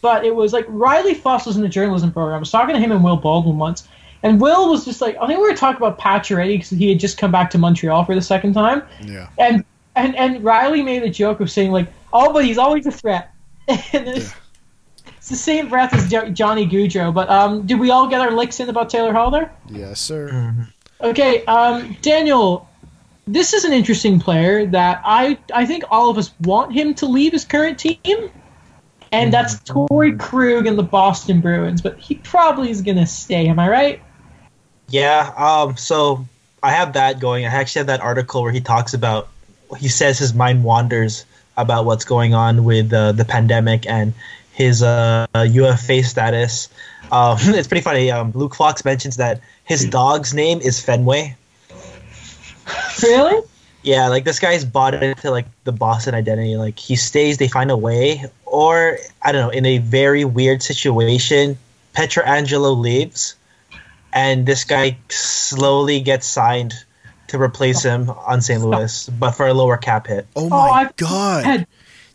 A: But it was like Riley Fuss was in the journalism program. I was talking to him and Will Baldwin once, and Will was just like, I think we were talking about Pacioretty because he had just come back to Montreal for the second time,
C: Yeah.
A: and and and Riley made a joke of saying like, oh, but he's always a threat. and it's, it's the same breath as jo- Johnny Gaudreau. But um, did we all get our licks in about Taylor Hall there?
C: Yes, sir.
B: Mm-hmm.
A: Okay, um, Daniel, this is an interesting player that I I think all of us want him to leave his current team, and that's Torey Krug and the Boston Bruins. But he probably is gonna stay. Am I right?
B: Yeah. Um. So I have that going. I actually have that article where he talks about. He says his mind wanders about what's going on with uh, the pandemic and his uh, UFA status. Um, it's pretty funny. Um, Luke Fox mentions that his dog's name is Fenway.
A: Really?
B: Yeah, like this guy's bought into like the Boston identity. Like he stays, they find a way, or I don't know, in a very weird situation, Pietrangelo leaves, and this guy slowly gets signed to replace him on St. Louis, but for a lower cap hit.
C: Oh my
A: I,
C: god.
A: Ed,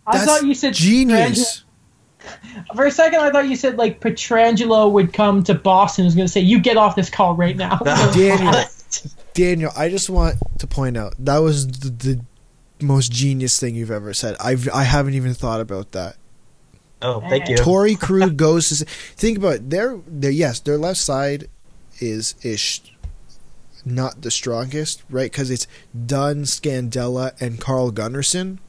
A: I thought you said
C: genius.
A: Pietrangelo- For a second, I thought you said like Pietrangelo would come to Boston. and Was going to say, "You get off this call right now."
C: Daniel. Daniel, I just want to point out that was the, the most genius thing you've ever said. I've I haven't even thought about that.
B: Oh, thank you.
C: Torey Krug goes to think about it, their their yes their left side is ish not the strongest right because it's Dunn Scandella and Carl Gunnarsson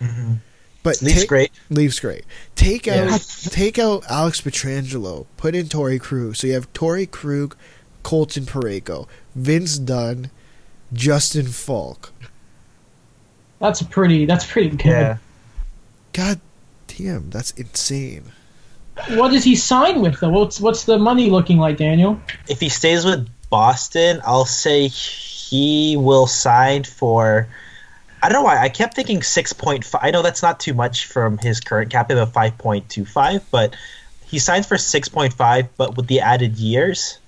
B: Mhm.
C: But
B: Leafs
C: take-
B: great.
C: Leafs great take out take out Alex Pietrangelo put in Torey Krug so you have Torey Krug Colton Parayko Vince Dunn Justin Faulk
A: That's pretty. That's pretty good.
B: Yeah.
C: God damn that's insane
A: What does he sign with though? What's what's the money looking like, Daniel?
B: If he stays with Boston, I'll say he will sign for. I don't know why. I kept thinking six point five. I know that's not too much from his current cap hit of five point two five, but he signs for six point five, but with the added years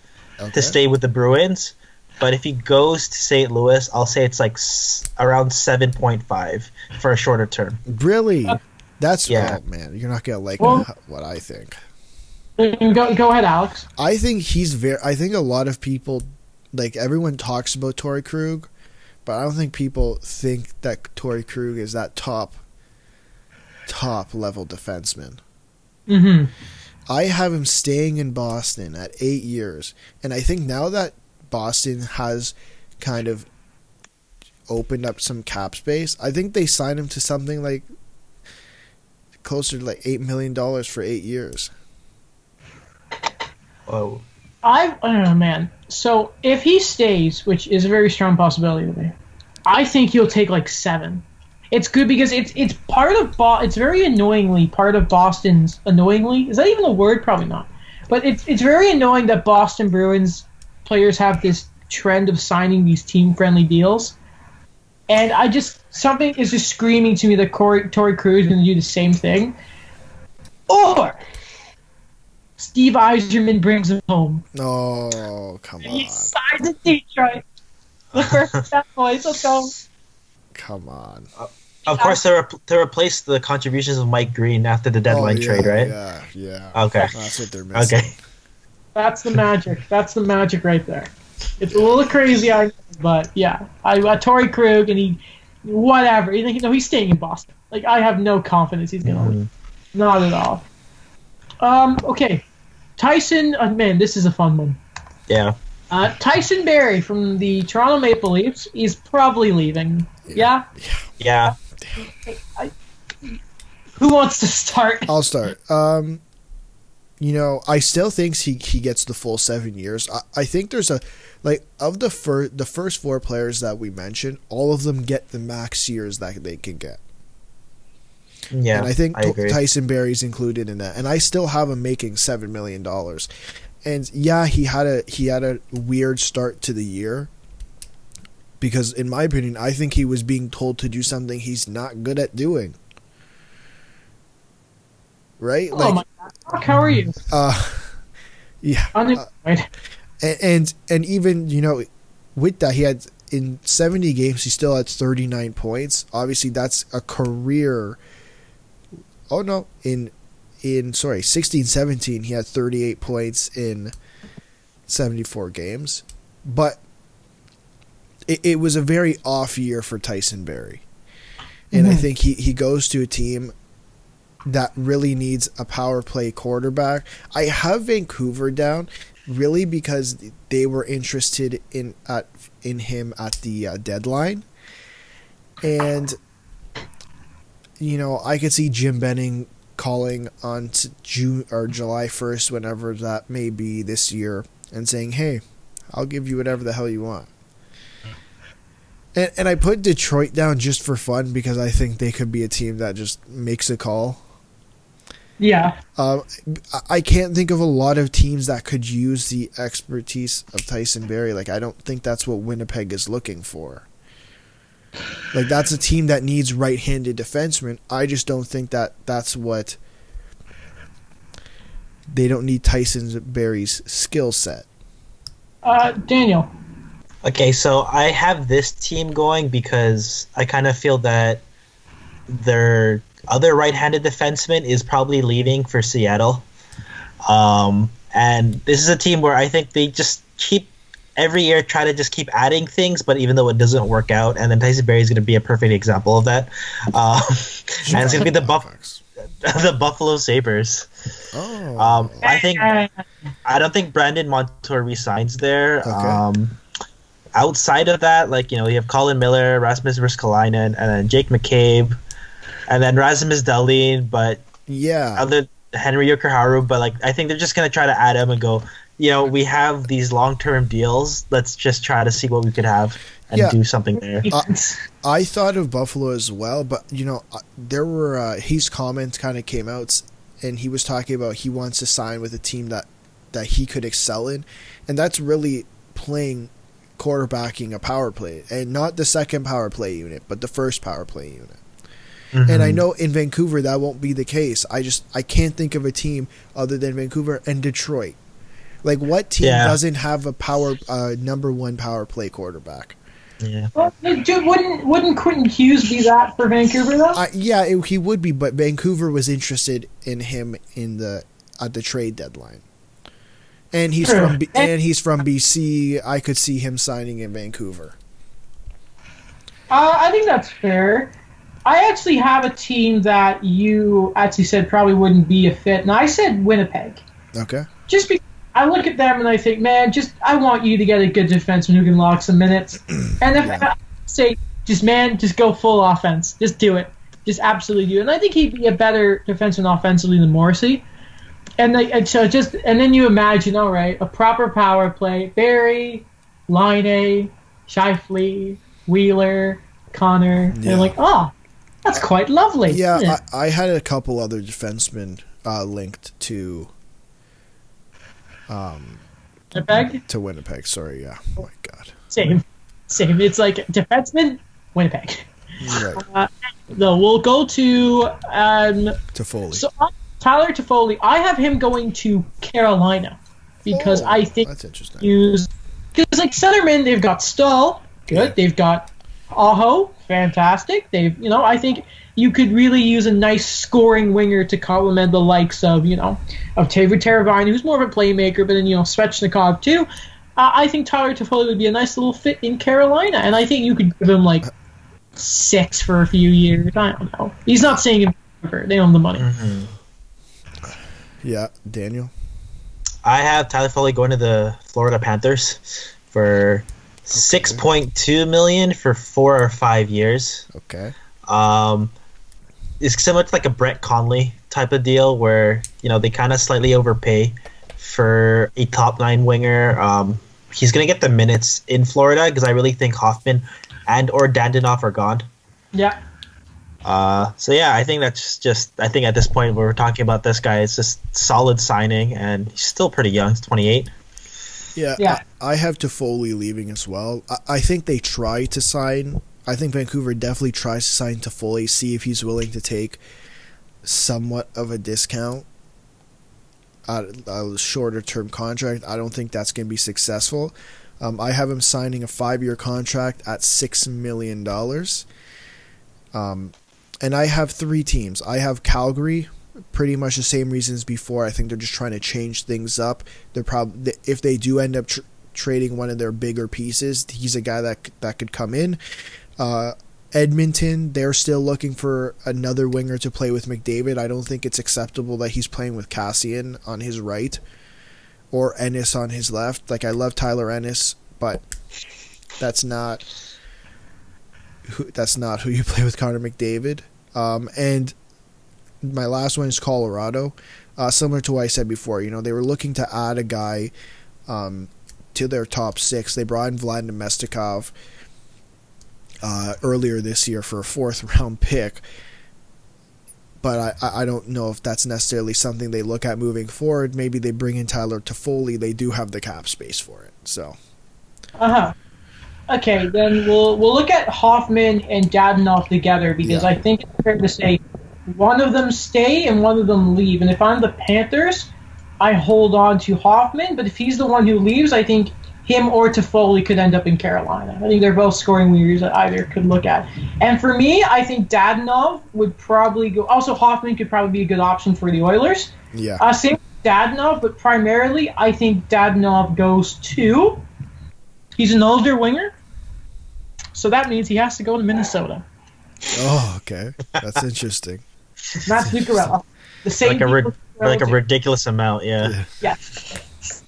C: okay.
B: to stay with the Bruins. But if he goes to St. Louis, I'll say it's like s- around seven point five for a shorter term.
C: Really? Uh, that's
B: Yeah.
C: oh man, you're not gonna like
A: Well-
C: what I think.
A: Go go ahead, Alex.
C: I think he's very. I think a lot of people, like everyone, talks about Torey Krug, but I don't think people think that Torey Krug is that top, top level defenseman.
A: Mm-hmm.
C: I have him staying in Boston at eight years, and I think now that Boston has kind of opened up some cap space, I think they signed him to something like closer to like eight million dollars for eight years.
B: Oh,
A: I I don't know, man. So if he stays, which is a very strong possibility to me, I think he'll take like seven. it's good because it's it's part of Bo- it's very annoyingly part of Boston's annoyingly is that even a word? Probably not. But it's it's very annoying that Boston Bruins players have this trend of signing these team friendly deals. And I just something is just screaming to me that Corey, Torey Krug is going to do the same thing. Or Steve Yzerman brings him home
C: Oh, come
A: he
C: on.
A: He signs in Detroit the first step boys let's go
C: Come on.
B: Of course, to, re- to replace the contributions of Mike Green after the deadline
C: Oh, yeah,
B: trade, right?
C: Yeah, yeah.
B: Okay.
C: That's what they're missing.
B: Okay.
A: That's the magic. That's the magic right there. It's a little crazy, I know, but yeah, I uh, Torey Krug and he, whatever. You know, he's staying in Boston. Like I have no confidence he's gonna leave. Not at all. Um. Okay, Tyson. Uh, man, this is a fun one.
B: Yeah.
A: Uh, Tyson Barrie from the Toronto Maple Leafs is probably leaving. Yeah.
B: Yeah.
A: Who wants to start?
C: I'll start. Um, you know, I still think he he gets the full seven years. I, I think there's a like of the fir- the first four players that we mentioned, all of them get the max years that they can get.
B: Yeah.
C: and I think
B: I
C: T-
B: agree.
C: Tyson Barrie's included in that. And I still have him making seven million dollars. And yeah, he had a he had a weird start to the year. Because in my opinion, I think he was being told to do something he's not good at doing. Right?
A: oh
C: Like
A: my God. How are you?
C: uh yeah.
A: Unemployed.
C: And, and and even, you know, with that he had in 70 games he still had 39 points. Obviously that's a career Oh no, in in sorry, 16 17 he had 38 points in 74 games. But it, it was a very off year for Tyson Barrie. And I
A: Mhm.
C: think he, he goes to a team that really needs a power play quarterback. I have Vancouver down really because they were interested in at in him at the uh, deadline. And you know, I could see Jim Benning calling on June or July 1st whenever that may be this year and saying, "Hey, I'll give you whatever the hell you want." And, and I put Detroit down just for fun because I think they could be a team that just makes a call.
A: Yeah.
C: Um, I- I can't think of a lot of teams that could use the expertise of Tyson Barrie. Like, I don't think that's what Winnipeg is looking for. Like, that's a team that needs right-handed defensemen. I just don't think that that's what they don't need Tyson Barrie's skill set.
A: Uh, Daniel.
B: Okay, so I have this team going because I kind of feel that their other right-handed defenseman is probably leaving for Seattle. Um, and this is a team where I think they just keep every year try to just keep adding things, but even though it doesn't work out, and then Tyson Barrie is going to be a perfect example of that. Um, and it's going to be the Buff- the Buffalo Sabres.
C: Oh,
B: Um, I think I don't think Brandon Montour resigns there.
C: Okay.
B: Um, outside of that, like you know, you have Colin Miller, Rasmus Ristolainen, and then Jake McCabe, and then Rasmus Dahlin. But
C: yeah.
B: other Henri Jokiharju, but like I think they're just gonna try to add him and go. You know, we have these long-term deals. Let's just try to see what we could have and
C: Yeah.
B: do something there.
A: defense.
C: I thought of Buffalo as well, but you know, uh, there were uh, his comments kind of came out, and he was talking about he wants to sign with a team that that he could excel in, and that's really playing quarterbacking a power play, and not the second power play unit, but the first power play unit. And I
B: Mhm.
C: know in Vancouver that won't be the case. I just I can't think of a team other than Vancouver and Detroit. Like what team
B: Yeah.
C: doesn't have a power uh, number one power play quarterback?
B: yeah.
A: Well, dude, wouldn't wouldn't Quinn Hughes be that for Vancouver though?
C: Uh, yeah, it, he would be, but Vancouver was interested in him in the at the trade deadline, and he's
A: Sure.
C: from B- and he's from BC. I could see him signing in Vancouver.
A: Uh, I think that's fair. I actually have a team that you actually said probably wouldn't be a fit, and I said Winnipeg.
C: Okay,
A: Just because I look at them and I think, man, just I want you to get a good defenseman who can lock some minutes. And if I say, just man, just go full offense, just do it, just absolutely do it. And I think he'd be a better defenseman offensively than Morrissey. And, they, and so just and then you imagine, all right, a proper power play: Barrie, Laine, Scheifele, Wheeler, Connor.
C: Yeah.
A: And like, oh, That's quite lovely.
C: Yeah. I, I had a couple other defensemen uh, linked to um
A: Winnipeg.
C: to Winnipeg. Sorry, yeah. Oh my God.
A: Same, same. It's like defenseman, Winnipeg.
C: Right.
A: Uh, no, we'll go to um,
C: Toffoli.
A: so uh, Tyler Toffoli. I have him going to Carolina because
C: Oh,
A: I think
C: that's interesting.
A: use because like centerman they've got Staal, good.
C: Yeah.
A: They've got Aho, fantastic. They've you know I think you could really use a nice scoring winger to complement the likes of you know of Teuvo Teravainen, who's more of a playmaker, but then you know Svechnikov too. Uh, I think Tyler Toffoli would be a nice little fit in Carolina, and I think you could give him like six for a few years. I don't know. He's not saying him forever. They own the money.
B: Mhm.
C: Yeah, Daniel.
B: I have Tyler Toffoli going to the Florida Panthers for six point two million for four or five years.
C: Okay.
B: Um, it's similar to like a Brett Connolly type of deal where you know they kind of slightly overpay for a top nine winger. Um, he's gonna get the minutes in Florida because I really think Hoffman and or Dadonov are gone.
A: Yeah.
B: Uh, so yeah, I think that's just I think at this point where we're talking about this guy, it's just solid signing, and he's still pretty young. He's 28.
C: Yeah,
A: Yeah.
C: I, I have Toffoli leaving as well. I, I think they try to sign. I think Vancouver definitely tries to sign Toffoli, see if he's willing to take somewhat of a discount at a shorter term contract. I don't think that's going to be successful. Um, I have him signing a five year contract at six million dollars. Um, and I have three teams. I have Calgary, pretty much the same reasons before. I think they're just trying to change things up. They're probably if they do end up tr- trading one of their bigger pieces, he's a guy that that could come in. Uh, Edmonton, they're still looking for another winger to play with McDavid. I don't think it's acceptable that he's playing with Kassian on his right or Ennis on his left. Like I love Tyler Ennis, but that's not who that's not who you play with Connor McDavid. Um, and my last one is Colorado. Uh, similar to what I said before, you know, they were looking to add a guy um, to their top six. They brought in Vlad Namestnikov uh, earlier this year for a fourth round pick. But I, I don't know if that's necessarily something they look at moving forward. Maybe they bring in Tyler Toffoli. They do have the cap space for it. So
A: Uh huh. Okay, then we'll we'll look at Hoffman and Dadonov together because
C: Yeah.
A: I think it's fair to say one of them stay and one of them leave. And if I'm the Panthers, I hold on to Hoffman. But if he's the one who leaves, I think him or Toffoli could end up in Carolina. I think they're both scoring wingers that either could look at. And for me, I think Dadonov would probably go. Also, Hoffman could probably be a good option for the Oilers.
C: yeah,
A: Uh, same with Dadonov, but primarily I think Dadonov goes to. He's an older winger, so that means he has to go to Minnesota.
C: oh okay, that's interesting.
A: Not Zuccarello. The same
B: Like a
A: deal
B: rid-
A: with Zuccarello
B: like a ridiculous amount. Yeah.
A: yeah,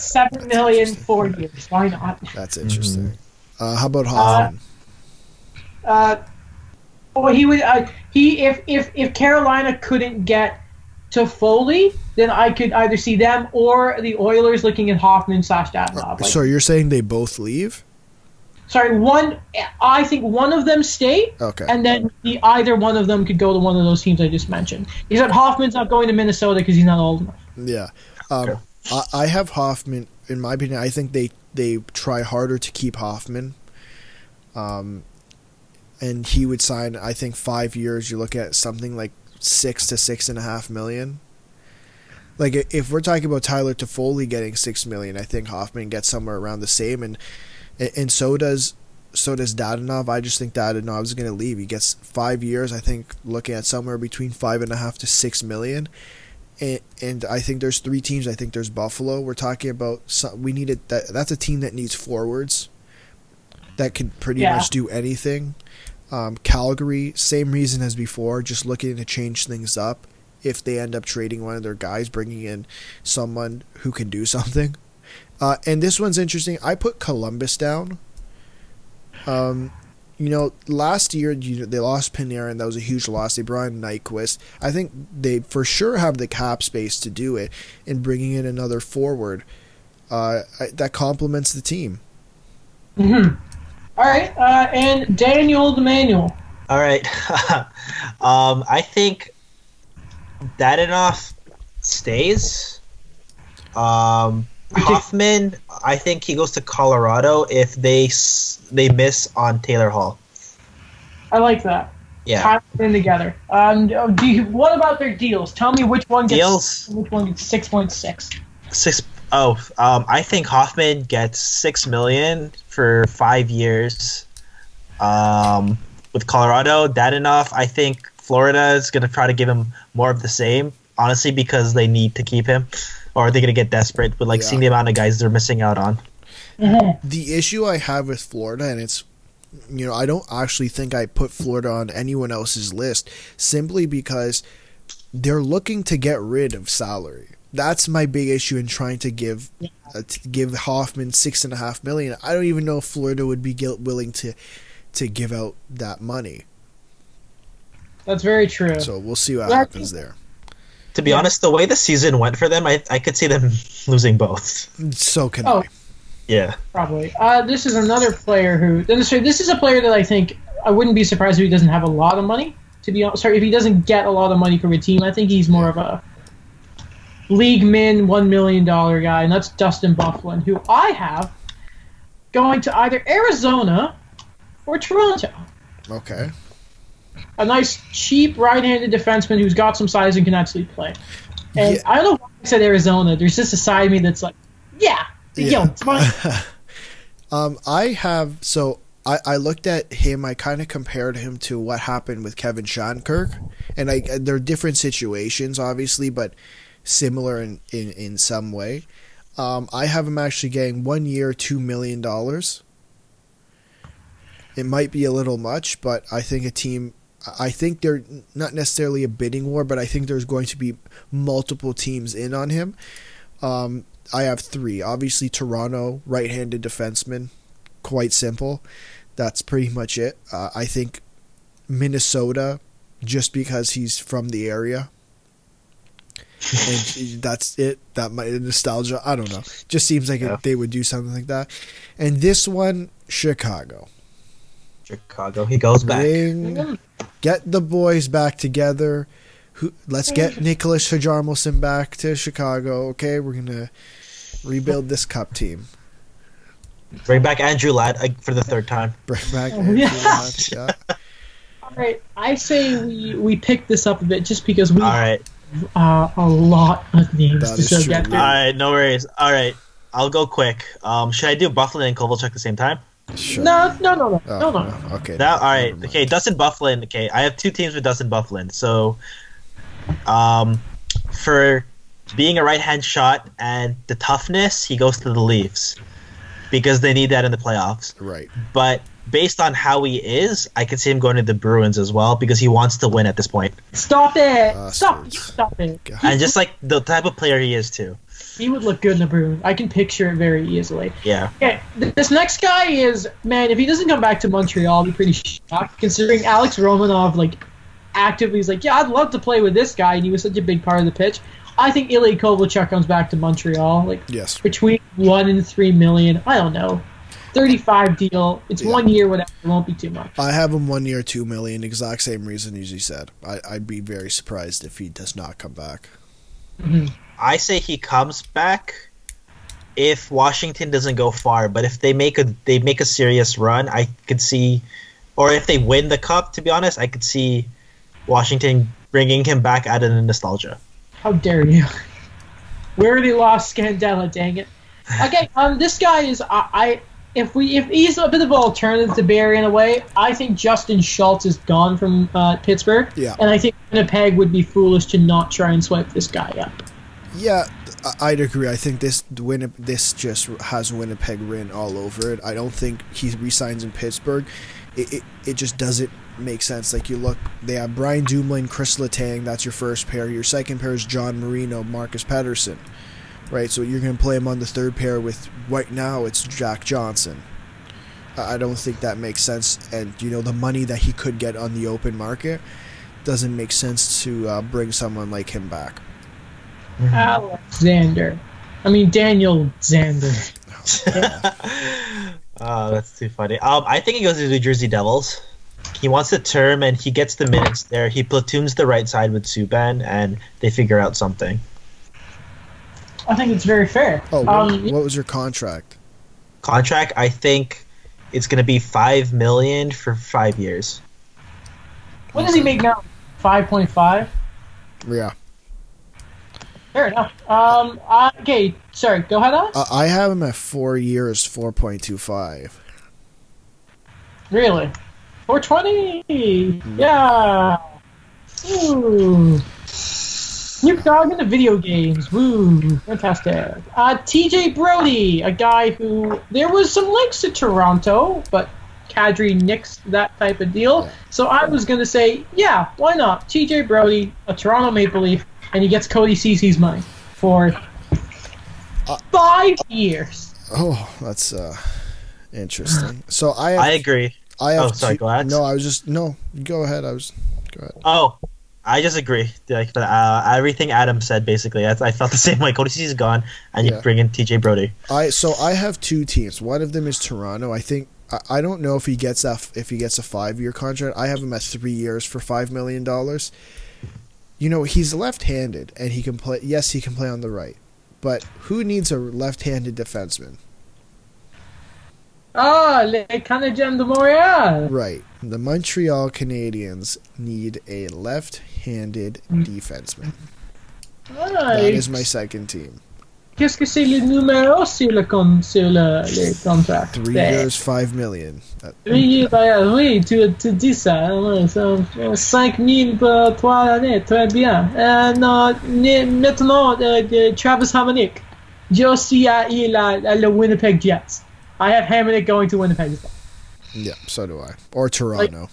A: seven million four years. Why not?
C: That's interesting. Uh, how about Hoffman?
A: Uh, well, he would. Uh, he if if if Carolina couldn't get Toffoli, then I could either see them or the Oilers looking at Hoffman slash Dadonov. Like,
C: so you're saying they both leave?
A: sorry, one. I think one of them stay.
C: Okay.
A: and then the, either one of them could go to one of those teams I just mentioned. Except Hoffman's not going to Minnesota because he's not old enough.
C: Yeah. Um,
B: Okay.
C: I, I have Hoffman. In my opinion, I think they they try harder to keep Hoffman. Um, and he would sign. I think five years. You look at something like six to six and a half million. Like if we're talking about Tyler Toffoli getting six million, I think Hoffman gets somewhere around the same, and and so does so does Dadonov. I just think Dadonov is going to leave. He gets five years. I think looking at somewhere between five and a half to six million and, and I think there's three teams. I think there's Buffalo. We're talking about some, we needed that. That's a team that needs forwards that could pretty
A: Yeah.
C: much do anything. Um, Calgary, same reason as before, just looking to change things up. If they end up trading one of their guys, bringing in someone who can do something. Uh, and this one's interesting. I put Columbus down. Um, you know, last year you know, they lost Panarin. And that was a huge loss. They brought in Nyquist. I think they for sure have the cap space to do it. And bringing in another forward, uh, I, that complements the team.
A: Mm-hmm. All right, uh, and Daniel DeManuel.
B: All right. um, I think Dadonov stays. Um, Hoffman, I think he goes to Colorado if they they miss on Taylor Hall.
A: I like that.
B: Yeah,
A: Tie them in together. Um, do you, what about their deals? Tell me which one gets
B: deals
A: which one gets six point six.
B: six oh um, I think Hoffman gets six million for five years. Um, with Colorado, that enough. I think Florida is gonna try to give him more of the same. Honestly, because they need to keep him, or are they're gonna get desperate with like
C: Yeah.
B: seeing the amount of guys they're missing out on.
C: The issue I have with Florida, and it's, you know, I don't actually think I put Florida on anyone else's list simply because they're looking to get rid of salary. That's my big issue in trying to give uh, to give Hoffman six and a half million. I don't even know if Florida would be gil- willing to to give out that money.
A: That's very true.
C: So we'll see what
A: Well, I
C: happens there.
B: To be
A: Yeah.
B: honest, the way the season went for them, I I could see them losing both.
C: So can
A: Oh.
C: I.
B: Yeah.
A: Probably. Uh, this is another player who. This this is a player that I think I wouldn't be surprised if he doesn't have a lot of money. To be honest, sorry, if he doesn't get a lot of money from a team, I think he's more of a league min one million dollar guy, and that's Dustin Byfuglien, who I have going to either Arizona or Toronto.
C: Okay.
A: A nice cheap right-handed defenseman who's got some size and can actually play. And
C: Yeah.
A: I don't know why I said Arizona. There's just a side of me that's like, yeah, yo, it's fine.
C: Um, I have so I, I looked at him. I kind of compared him to what happened with Kevin Shattenkirk, and I they're different situations, obviously, but similar in in, in some way. Um, I have him actually getting one year, two million dollars. It might be a little much, but I think a team. I think they're not necessarily a bidding war, but I think there's going to be multiple teams in on him. Um, I have three. Obviously, Toronto, right-handed defenseman, quite simple. That's pretty much it. Uh, I think Minnesota, just because he's from the area, and that's it. That might nostalgia. I don't know. Just seems like
B: Yeah.
C: it, they would do something like that. And this one, Chicago.
B: Chicago. He goes back.
C: Bring, get the boys back together. Who? Let's get Niklas Hjalmarsson back to Chicago. Okay, we're gonna rebuild this cup team.
B: Bring back Andrew Ladd uh, for the third time.
C: Bring back.
A: Oh,
C: Andrew
A: yeah.
C: Ladd, yeah.
A: All right, I say we we pick this up a bit just because we
B: All right.
A: uh, a lot of names
C: That
A: to
C: is
A: still get
B: All
A: through.
B: right. No worries. All right. I'll go quick. Um, should I do Byfuglien and Kovalchuk at the same time?
C: Sure.
A: No, no, no, no,
C: Oh,
A: no, no.
C: no. Okay.
B: Now, all right.
C: Never mind.
B: Okay, Dustin Byfuglien. Okay, I have two teams with Dustin Byfuglien. So, um, for being a right hand shot and the toughness, he goes to the Leafs because they need that in the playoffs.
C: Right.
B: But based on how he is, I could see him going to the Bruins as well because he wants to win at this point.
A: Stop it! Stop! Stop it!
C: God.
B: And just like the type of player he is too.
A: He would look good in the Bruins. I can picture it very easily.
B: Yeah.
A: Okay, th- this next guy is man. If he doesn't come back to Montreal, I'll be pretty shocked. Considering Alex Romanov like actively is like, yeah, I'd love to play with this guy, and he was such a big part of the pitch. I think Ilya Kovalchuk comes back to Montreal, like
C: Yes.
A: between one and three million. I don't know, thirty-five deal. It's
C: Yeah.
A: one year, whatever. It won't be too much.
C: I have him one year, two million. Exact same reason as you said. I, I'd be very surprised if he does not come back. Mm-hmm.
B: I say he comes back if Washington doesn't go far, but if they make a they make a serious run, I could see, or if they win the cup, to be honest, I could see Washington bringing him back out of the nostalgia.
A: How dare you? We already lost Scandella, dang it. Okay, um, this guy is I, I if we if he's a bit of an alternative to Barrie in a way, I think Justin Schultz is gone from uh, Pittsburgh,
C: Yeah.
A: and I think Winnipeg would be foolish to not try and swipe this guy up.
C: Yeah, I'd agree. I think this Winnip- this just has Winnipeg written all over it. I don't think he resigns in Pittsburgh. It, it it just doesn't make sense. Like you look, they have Brian Dumoulin, Chris Letang. That's your first pair. Your second pair is John Marino, Marcus Pettersson. Right, so you're going to play him on the third pair with right now it's Jack Johnson. I don't think that makes sense, and you know the money that he could get on the open market doesn't make sense to uh, bring someone like him back.
A: Alexander, I mean Daniel Xander.
B: oh, that's too funny. Um, I think he goes to the New Jersey Devils. he wants the term and he gets the minutes there. He platoons the right side with Subban and they figure out something.
A: I think it's very fair.
C: Oh, what,
A: um,
C: what was your contract?
B: Contract, I think it's going to be five million for five years.
A: what does he make now? Five point five.
C: Yeah,
A: Fair enough. Um. uh, okay. Sorry. Go ahead, Alex.
C: uh, I have him at four years, four point two five.
A: really? Four twenty. Yeah. Ooh. Snoop Dogg in the video games. Woo. Fantastic. Uh, TJ Brodie, a guy who there was some links to Toronto, but Kadri nixed that type of deal. So I was gonna say, yeah, why not? TJ Brodie, a Toronto Maple Leaf, and he gets Cody Ceci's money for
C: Uh,
A: five years.
C: Oh, that's uh, interesting. So I have,
B: I agree.
C: I have
B: oh, sorry,
C: two-
B: go ahead.
C: No, I was just no. Go ahead. I was. Go ahead.
B: Oh, I just agree. Like uh, everything Adam said, basically, I, I felt the same way. Cody Ceci's gone, and
C: Yeah.
B: you bring in TJ Brodie.
C: I so I have two teams. One of them is Toronto. I think I, I don't know if he gets that if he gets a five year contract. I have him at three years for five million dollars. You know he's left-handed and he can play. Yes, he can play on the right, but who needs a left-handed defenseman?
A: Ah, Le Canadiens de Montréal.
C: Right. The Montreal Canadiens need a left-handed defenseman. That is my second team.
A: Qu'est-ce que c'est le numéro sur le, con, sur le, le contrat?
C: Three
A: Ben,
C: years, five million. That-
A: Oui, ben, oui, tu, tu dis ça. Ouais, ça, euh, 5 000 pour 3 années, très bien. Euh, non, maintenant, euh, Travis Hamonic. À, il à le Winnipeg Jets. I have Hamonic going to Winnipeg as well.
C: Yeah, so do I. Or Toronto.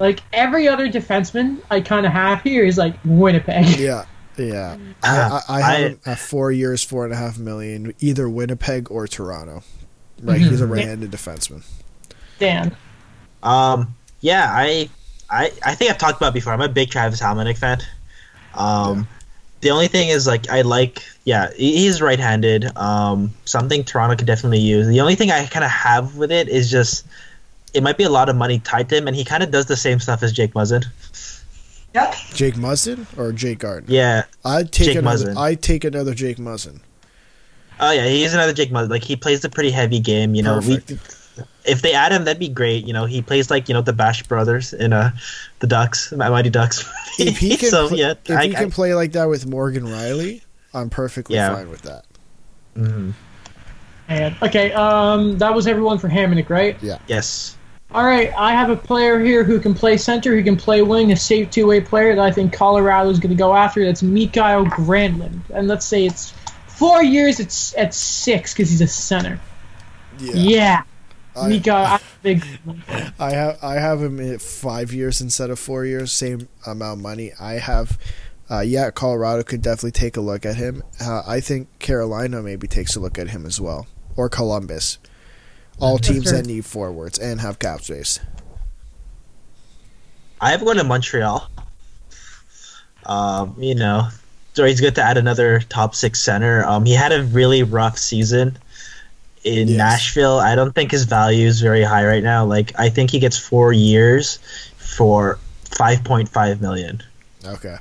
A: Like, every other defenseman I kind of have here is like Winnipeg.
C: Yeah, yeah.
B: Ah,
C: I, I, I have him at four years, four and a half million, either Winnipeg or Toronto. Right, he's a right-handed defenseman.
A: Dan.
B: Um, yeah, I, I, I think I've talked about it before. I'm a big Travis Hamonic fan. Um, the only thing is like I like, yeah, he's right-handed. Um, something Toronto could definitely use. The only thing I kind of have with it is just it might be a lot of money tied to him, and he kind of does the same stuff as Jake Muzzin.
A: Yep.
C: Jake Muzzin or Jake Gardiner?
B: Yeah.
C: I'd take
B: Jake
C: another.
B: Muzzin.
C: I'd take another Jake Muzzin.
B: Oh yeah, he's another Jake Muzzin. Like he plays a pretty heavy game. You know,
C: Perfect.
B: we if they add him, that'd be great. You know, he plays like you know the Bash brothers in uh the Ducks, Mighty Ducks.
C: If he can,
B: so
C: pl-
B: yeah,
C: if
B: I,
C: he
B: I-
C: can play like that with Morgan Rielly, I'm perfectly
B: Yeah.
C: fine with that.
B: mhm.
A: And, okay, um, that was everyone for Hamonic, right? Yeah.
B: yes.
A: All right, I have a player here who can play center, who can play wing, a safe two-way player that I think Colorado is going to go after. That's Mikael Granlund, and let's say it's four years. It's at six because he's a center.
C: Yeah,
A: Yeah,
C: I,
A: Mikael, big.
C: I have I have him at five years instead of four years, same amount of money. I have, uh, yeah, Colorado could definitely take a look at him. Uh, I think Carolina maybe takes a look at him as well, or Columbus. All
A: That's
C: teams
A: fair.
C: that need forwards and have cap space.
B: I have one in Montreal. Um, you know, so he's good to add another top six center. Um, he had a really rough season in
C: Yes.
B: Nashville. I don't think his value is very high right now. Like, I think he gets four years for five point five million.
C: Okay.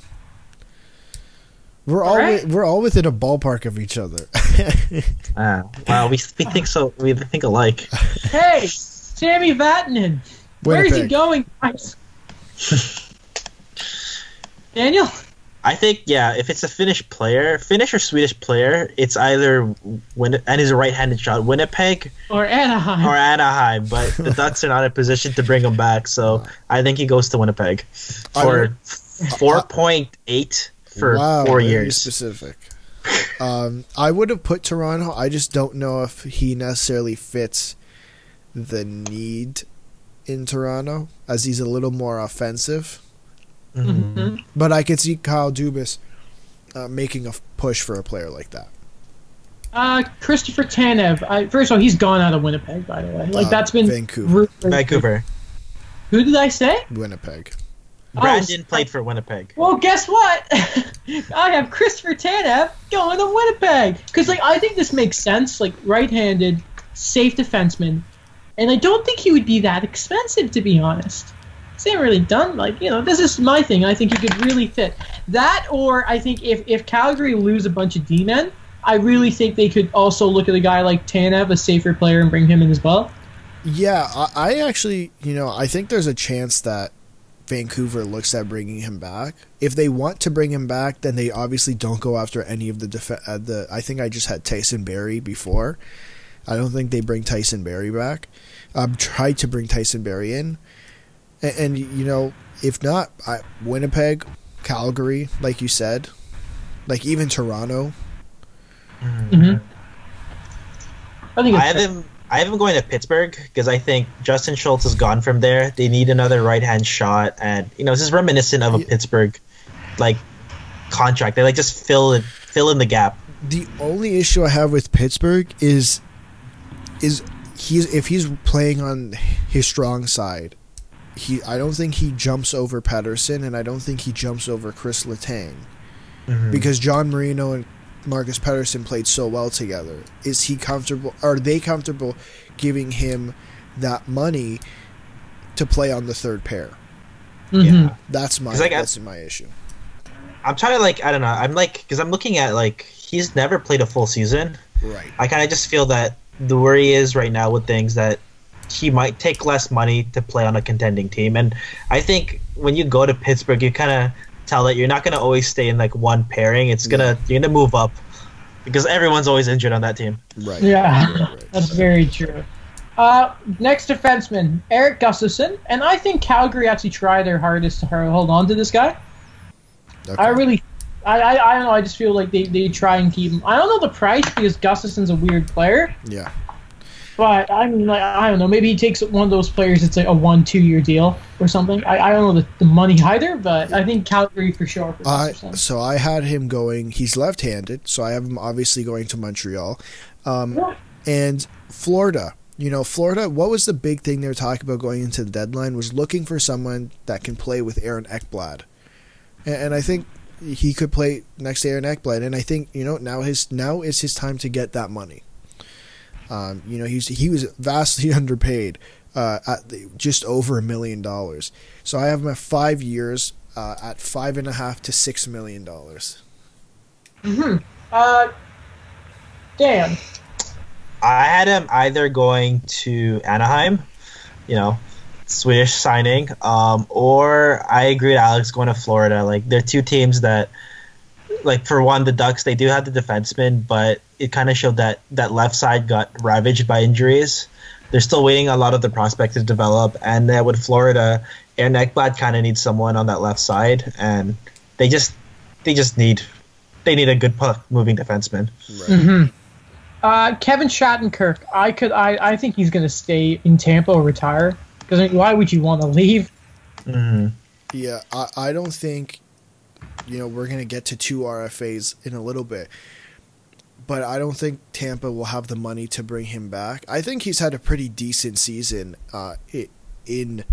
C: We're all
A: All right.
C: wi- we're all within a ballpark of each other.
B: Ah, wow, we we think so. We think alike.
A: Hey, Sami Vatanen, where is he going, guys? Daniel,
B: I think yeah, if it's a Finnish player, Finnish or Swedish player, it's either Win and he's a right-handed shot, Winnipeg
A: or Anaheim?
B: or Anaheim. But the Ducks are not in a position to bring him back, so I think he goes to Winnipeg for four point eight for
C: wow,
B: four
C: very
B: years.
C: Specific. Um, I would have put Toronto. I just don't know if he necessarily fits the need in Toronto, as he's a little more offensive.
B: Mhm.
A: Mhm.
C: But I could see Kyle Dubas uh, making a push for a player like that.
A: Uh, Christopher Tanev. I, first of all, he's gone out of Winnipeg, by the way. Like
C: Uh,
A: that's been
C: Vancouver.
A: rumored.
B: Vancouver.
A: Who did I say?
C: Winnipeg.
A: Oh,
B: Brandon played for Winnipeg.
A: Well, guess what? I have Christopher Tanev going to Winnipeg because, like, I think this makes sense. Like, right-handed, safe defenseman, and I don't think he would be that expensive, to be honest. This ain't really done. Like you know, this is my thing. I think he could really fit that. Or I think if if Calgary lose a bunch of D men, I really think they could also look at a guy like Tanev, a safer player, and bring him in as well.
C: Yeah, I, I actually, you know, I think there's a chance that Vancouver looks at bringing him back. If they want to bring him back, then they obviously don't go after any of the def- uh, the. I think I just had Tyson Barrie before. I don't think they bring Tyson Barrie back. I'm um, tried to bring Tyson Barrie in, and, and you know, if not, I, Winnipeg, Calgary, like you said, like even Toronto.
A: Mm-hmm. I think
B: I have him. I have him going to Pittsburgh because I think Justin Schultz is gone from there. They need another right hand shot, and you know this is reminiscent of a
C: Yeah.
B: Pittsburgh like contract. They like just fill it, fill in the gap.
C: The only issue I have with Pittsburgh is is he's if he's playing on his strong side, he I don't think he jumps over Pettersson and I don't think he jumps over Chris Letang mm-hmm. because John Marino and Marcus Pettersson played so well together. Is he comfortable? Are they comfortable giving him that money to play on the third pair?
A: Mhm.
B: Yeah.
C: That's my
B: 'Cause, like, I-
C: that's my issue.
B: I'm trying to like I don't know. I'm like because I'm looking at like he's never played a full season.
C: Right.
B: I kind of just feel that the worry is right now with things that he might take less money to play on a contending team, and I think when you go to Pittsburgh, you kind of tell that you're not going to always stay in like one pairing. It's gonna you're gonna move up because everyone's always injured on that team.
C: Right.
A: Yeah,
C: Right, right.
A: that's very true. Uh, next defenseman, Erik Gustafsson, and I think Calgary actually tried their hardest to hold on to this guy.
C: Okay.
A: I really, I, I, I don't know. I just feel like they, they try and keep him. I don't know the price because Gustafsson's a weird player,
C: yeah.
A: But I mean, like I don't know. Maybe he takes one of those players. It's like a one two year deal or something. I, I don't know the, the money either, but I think Calgary for sure. For
C: I so I had him going. He's left-handed, so I have him obviously going to Montreal, um, and Florida. You know, Florida. What was the big thing they were talking about going into the deadline was looking for someone that can play with Aaron Ekblad, and, and I think he could play next to Aaron Ekblad. And I think you know now his now is his time to get that money. Um, you know, he's he was vastly underpaid, uh, at the, just over a million dollars. So I have him at five years, uh, at five and a half to six million dollars.
A: hmm Uh, Dan.
B: I had him either going to Anaheim, you know, Swedish signing, um, or I agree with Alex going to Florida. Like they're two teams that, like for one, the Ducks they do have the defenseman, but it kind of showed that that left side got ravaged by injuries. They're still waiting a lot of the prospects to develop, and then with Florida, Aaron Ekblad kind of needs someone on that left side, and they just they just need they need a good puck moving defenseman.
C: Right.
A: hmm Uh, Kevin Shattenkirk. I could. I. I think he's going to stay in Tampa or retire. Because I mean, why would you want to leave?
B: hmm
C: Yeah, I, I don't think, you know, we're gonna get to two RFAs in a little bit, but I don't think Tampa will have the money to bring him back. I think he's had a pretty decent season, uh, in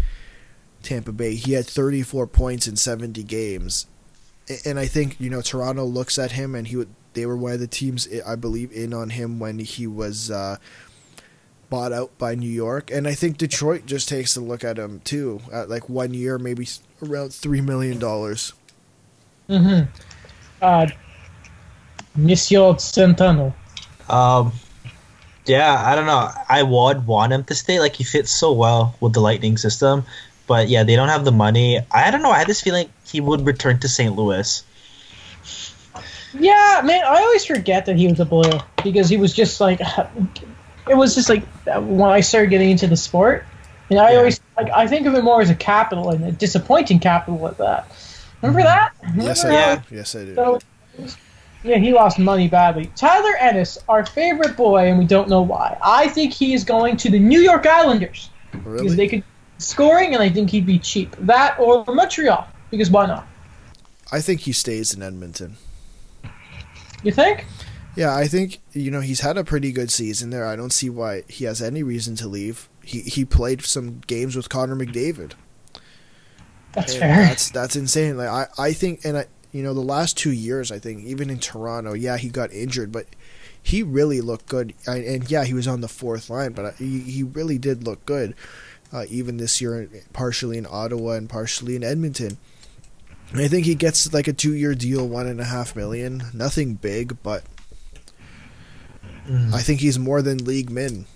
C: Tampa Bay. He had 34 points in 70 games, and I think you know Toronto looks at him and he would. They were one of the teams I believe in on him when he was. Uh, bought out by New York, and I think Detroit just takes a look at him too. At like one year, maybe around three million dollars.
A: hmm Uh, Monsieur Centeno.
B: Um, yeah, I don't know. I would want him to stay. Like he fits so well with the Lightning system, but yeah, they don't have the money. I don't know. I had this feeling he would return to St. Louis.
A: Yeah, man. I always forget that he was a blue because he was just like. It was just like when I started getting into the sport, and I
B: Yeah.
A: always like I think of it more as a capital and a disappointing capital at that. Remember that?
C: Yes, I
A: Remember
C: do. Yes, I do.
A: So, yeah, he lost money badly. Tyler Ennis, our favorite boy, and we don't know why. I think he is going to the New York Islanders because they could scoring, and I think he'd be cheap. That or Montreal because why not?
C: I think he stays in Edmonton.
A: You think?
C: Yeah, I think you know he's had a pretty good season there. I don't see why he has any reason to leave. He he played some games with Connor McDavid.
A: That's
C: And
A: fair.
C: That's that's insane. Like I, I think and I you know the last two years I think even in Toronto, yeah he got injured, but he really looked good. I, and yeah he was on the fourth line, but I, he he really did look good. uh, even this year, partially in Ottawa and partially in Edmonton. And I think he gets like a two-year deal, one and a half million. Nothing big, but
B: Mm.
C: I think he's more than league min.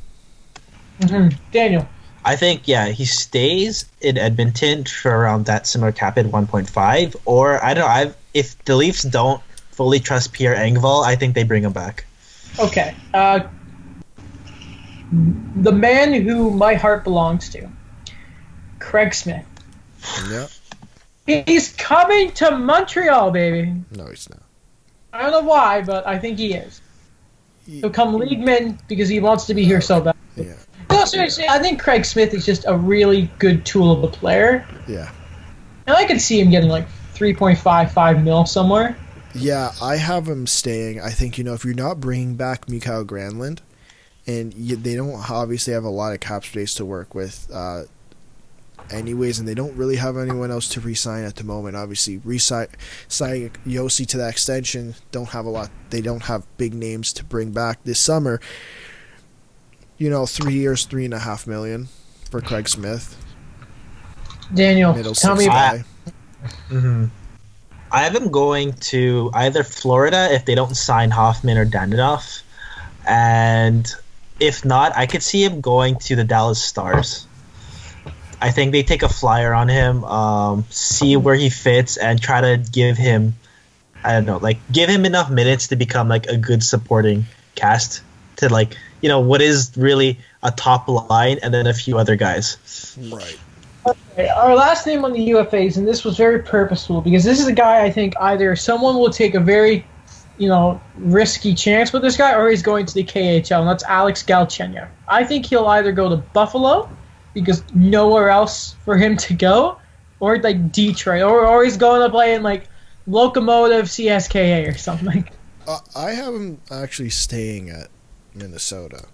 A: Mhm. Daniel.
B: I think yeah, he stays in Edmonton for around that similar cap at 1.5, or I don't know. I've, if the Leafs don't fully trust Pierre Engvall, I think they bring him back.
A: Okay. Uh, the man who my heart belongs to, Craig Smith.
C: Yeah,
A: He's coming to Montreal, baby.
C: no, he's not.
A: I don't know why, but I think he is. He'll come leagueman because he wants to be here so bad.
C: Yeah,
A: No, seriously, I think Craig Smith is just a really good tool of a player,
C: yeah,
A: and I could see him getting like 3.55 mil somewhere.
C: yeah. I have him staying. I think you know if you're not bringing back Mikael Granlund, and you, they don't obviously have a lot of cap space to work with. Uh, anyways, and they don't really have anyone else to re-sign at the moment. Obviously, re-sign signing Josi to that extension. Don't have a lot. They don't have big names to bring back this summer. You know, three years, three and a half million for Craig Smith,
A: Daniel,
C: middle
A: tell me about
C: guy.
B: Hmm I have him going to either Florida if they don't sign Hoffman or Dadonov, and if not, I could see him going to the Dallas Stars. I think they take a flyer on him, um, see where he fits, and try to give him, I don't know, like give him enough minutes to become like a good supporting cast to like you know what is really a top line, and then a few other guys.
C: Right.
A: Okay, our last name on the UFAs, and this was very purposeful because this is a guy I think either someone will take a very, you know, risky chance with this guy, or he's going to the KHL, and that's Alex Galchenyuk. I think he'll either go to Buffalo because nowhere else for him to go, or like Detroit, or, or he's going to play in like Locomotive CSKA or something.
C: Uh, I have him actually staying at Minnesota.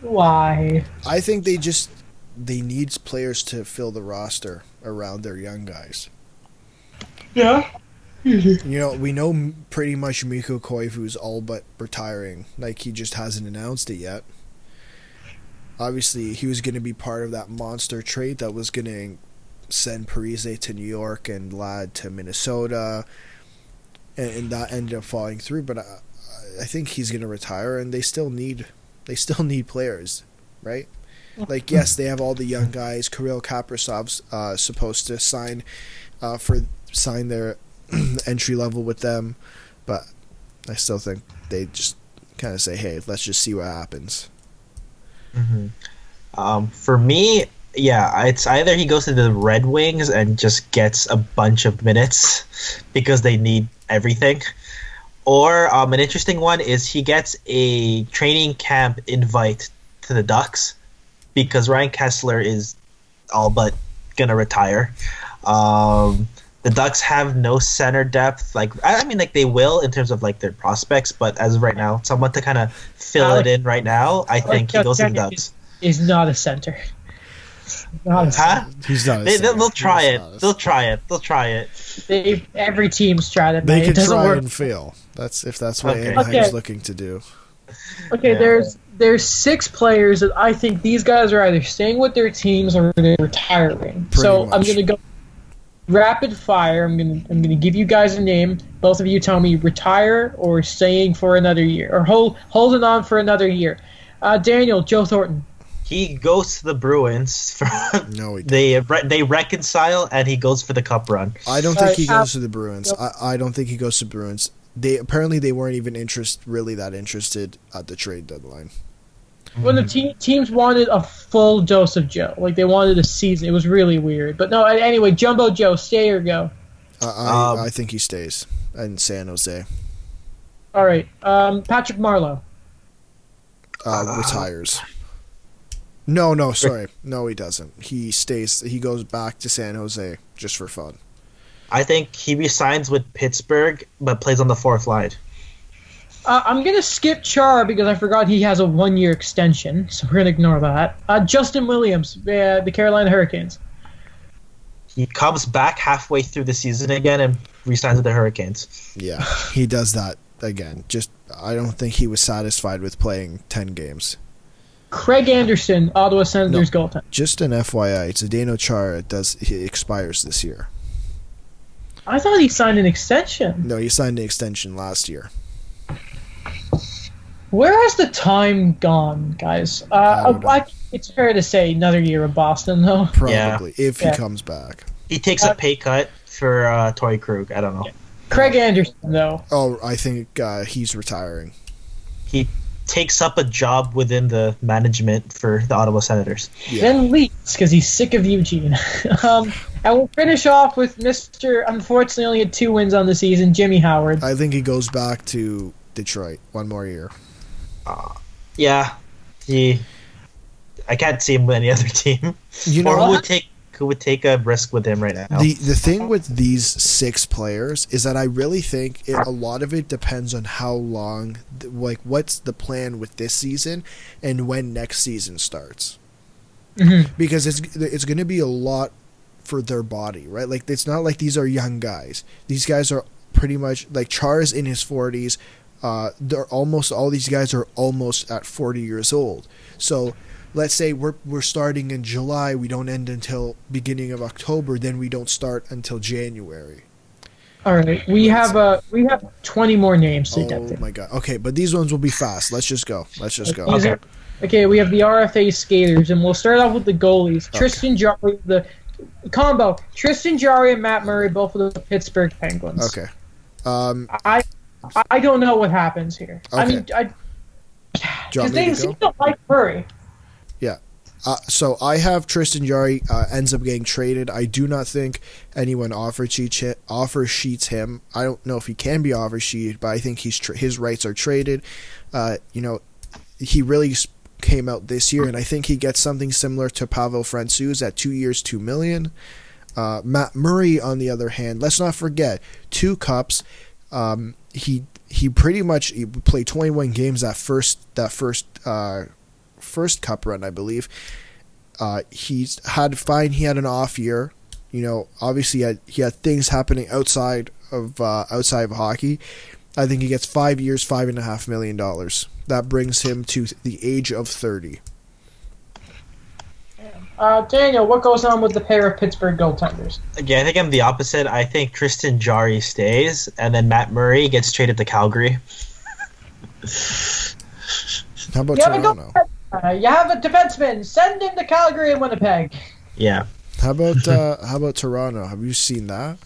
A: Why?
C: I think they just they need players to fill the roster around their young guys.
A: Yeah.
C: You know, we know pretty much Mikko Koivu's all but retiring. Like he just hasn't announced it yet. Obviously, he was going to be part of that monster trade that was going to send Parise to New York and Ladd to Minnesota, and, and that ended up falling through. But I, I think he's going to retire, and they still need they still need players, right? Like yes, they have all the young guys. Kirill Kaprizov's uh, supposed to sign uh, for sign their entry level with them, but I still think they just kind of say, "Hey, let's just see what happens."
B: hmm Um, for me, yeah, it's either he goes to the Red Wings and just gets a bunch of minutes because they need everything, or um, an interesting one is he gets a training camp invite to the Ducks because Ryan Kesler is all but gonna retire. Um, the Ducks have no center depth. Like I I mean, like they will in terms of like their prospects, but as of right now, someone to kind of fill
A: Alex-
B: it in right now, I think he goes to the Ducks.
A: Is not a center. Not a
B: Huh?
C: He's not.
B: they, they'll they'll try
C: He's
B: it.
C: not
B: They'll try it. They'll try it.
A: They, every team's tried it.
C: They
A: man.
C: could
A: it doesn't
C: try
A: work.
C: and fail. That's if that's what
B: Okay.
C: Anaheim's
A: Okay.
C: looking to do.
A: Okay,
B: Yeah.
A: there's there's six players that I think these guys are either staying with their teams or they're retiring.
C: Pretty
A: so I'm gonna go rapid fire. I'm gonna I'm gonna give you guys a name. Both of you tell me retire or staying for another year or hold holding on for another year. Uh, Daniel, Joe Thornton.
B: He goes to the Bruins. For,
C: No, he.
B: they re- they reconcile and he goes for the cup run.
C: I don't
A: All
C: think he
A: right,
C: goes to the Bruins. I, I don't think he goes to Bruins. They apparently they weren't even interest really that interested at the trade deadline.
A: When the te- teams wanted a full dose of Joe, like they wanted a season, it was really weird. But no, anyway, Jumbo Joe, stay or go.
C: I I,
B: Um,
C: I think he stays in San Jose.
A: All right, um, Patrick Marleau.
C: Uh,
B: Uh,
C: retires. No, no, sorry, no, he doesn't. He stays. He goes back to San Jose just for fun.
B: I think he resigns with Pittsburgh, but plays on the fourth line.
A: Uh, I'm gonna skip Char because I forgot he has a one-year extension, so we're gonna ignore that. Uh, Justin Williams, uh, the Carolina Hurricanes.
B: He comes back halfway through the season again and resigns with the Hurricanes.
C: Yeah, he does that again. Just I don't think he was satisfied with playing ten games.
A: Craig Anderson, Ottawa Senators goaltender.
C: Just an FYI, Zdeno Chara does he expires this year.
A: I thought he signed an extension.
C: No, he signed an extension last year.
A: Where has the time gone, guys? Uh,
C: I.
A: I, it's fair to say another year of Boston, though.
C: Probably if
A: Yeah.
C: he comes back.
B: He takes a pay cut for uh, Torey Krug. I don't know.
A: Craig Anderson, though.
C: Oh, I think uh, he's retiring.
B: He takes up a job within the management for the Ottawa Senators.
C: Yeah.
A: Then leaves because he's sick of Eugene. um, and we'll finish off with Mr. Unfortunately, only had two wins on the season, Jimmy Howard.
C: I think he goes back to Detroit one more year.
B: Yeah, he. I can't see him with any other team.
C: You know
B: or who
A: what?
B: would take who would take a risk with him right now?
C: The the thing with these six players is that I really think it, a lot of it depends on how long, like what's the plan with this season, and when next season starts.
A: Mhm.
C: Because it's it's going to be a lot for their body, right? Like it's not like these are young guys. These guys are pretty much like Char's in his forties. Uh, they're almost all these guys are almost at forty years old. So let's say we're we're starting in July, we don't end until beginning of October, then we don't start until January.
A: All right, we have uh, we have 20 more names to get
C: Oh my god. Okay, but these ones will be fast. Let's just go. Let's just go.
B: Okay.
A: okay, we have the RFA skaters, and we'll start off with the goalies. Tristan Jarry, the combo. Tristan Jarry and Matt Murray, both of the Pittsburgh Penguins.
C: Okay. Um
A: I I don't know what happens here. I mean, I, because they seem to like Murray. Yeah.
C: Uh, so I have Tristan Jarry uh, ends up getting traded. I do not think anyone offer sheets offer sheets him. I don't know if he can be offer sheeted, but I think he's tra- his rights are traded. Uh, you know, he really came out this year, and I think he gets something similar to Pavel Francouz at two years, two million. Uh, Matt Murray, on the other hand, let's not forget two cups. Um, he he pretty much he played 21 games that first that first uh, first cup run, I believe. Uh, he's had fine. He had an off year. You know, obviously he had, he had things happening outside of uh, outside of hockey. I think he gets five years, five and a half million dollars. That brings him to the age of thirty.
A: Uh, Daniel, what goes on with the pair of Pittsburgh goaltenders?
B: Again, I think I'm the opposite. I think Tristan Jarry stays, and then Matt Murray gets traded to Calgary.
C: How about
A: You
C: Toronto?
A: goal- uh, you have a defenseman. Send him to Calgary and Winnipeg.
B: Yeah.
C: How about uh, how about Toronto? Have you seen that?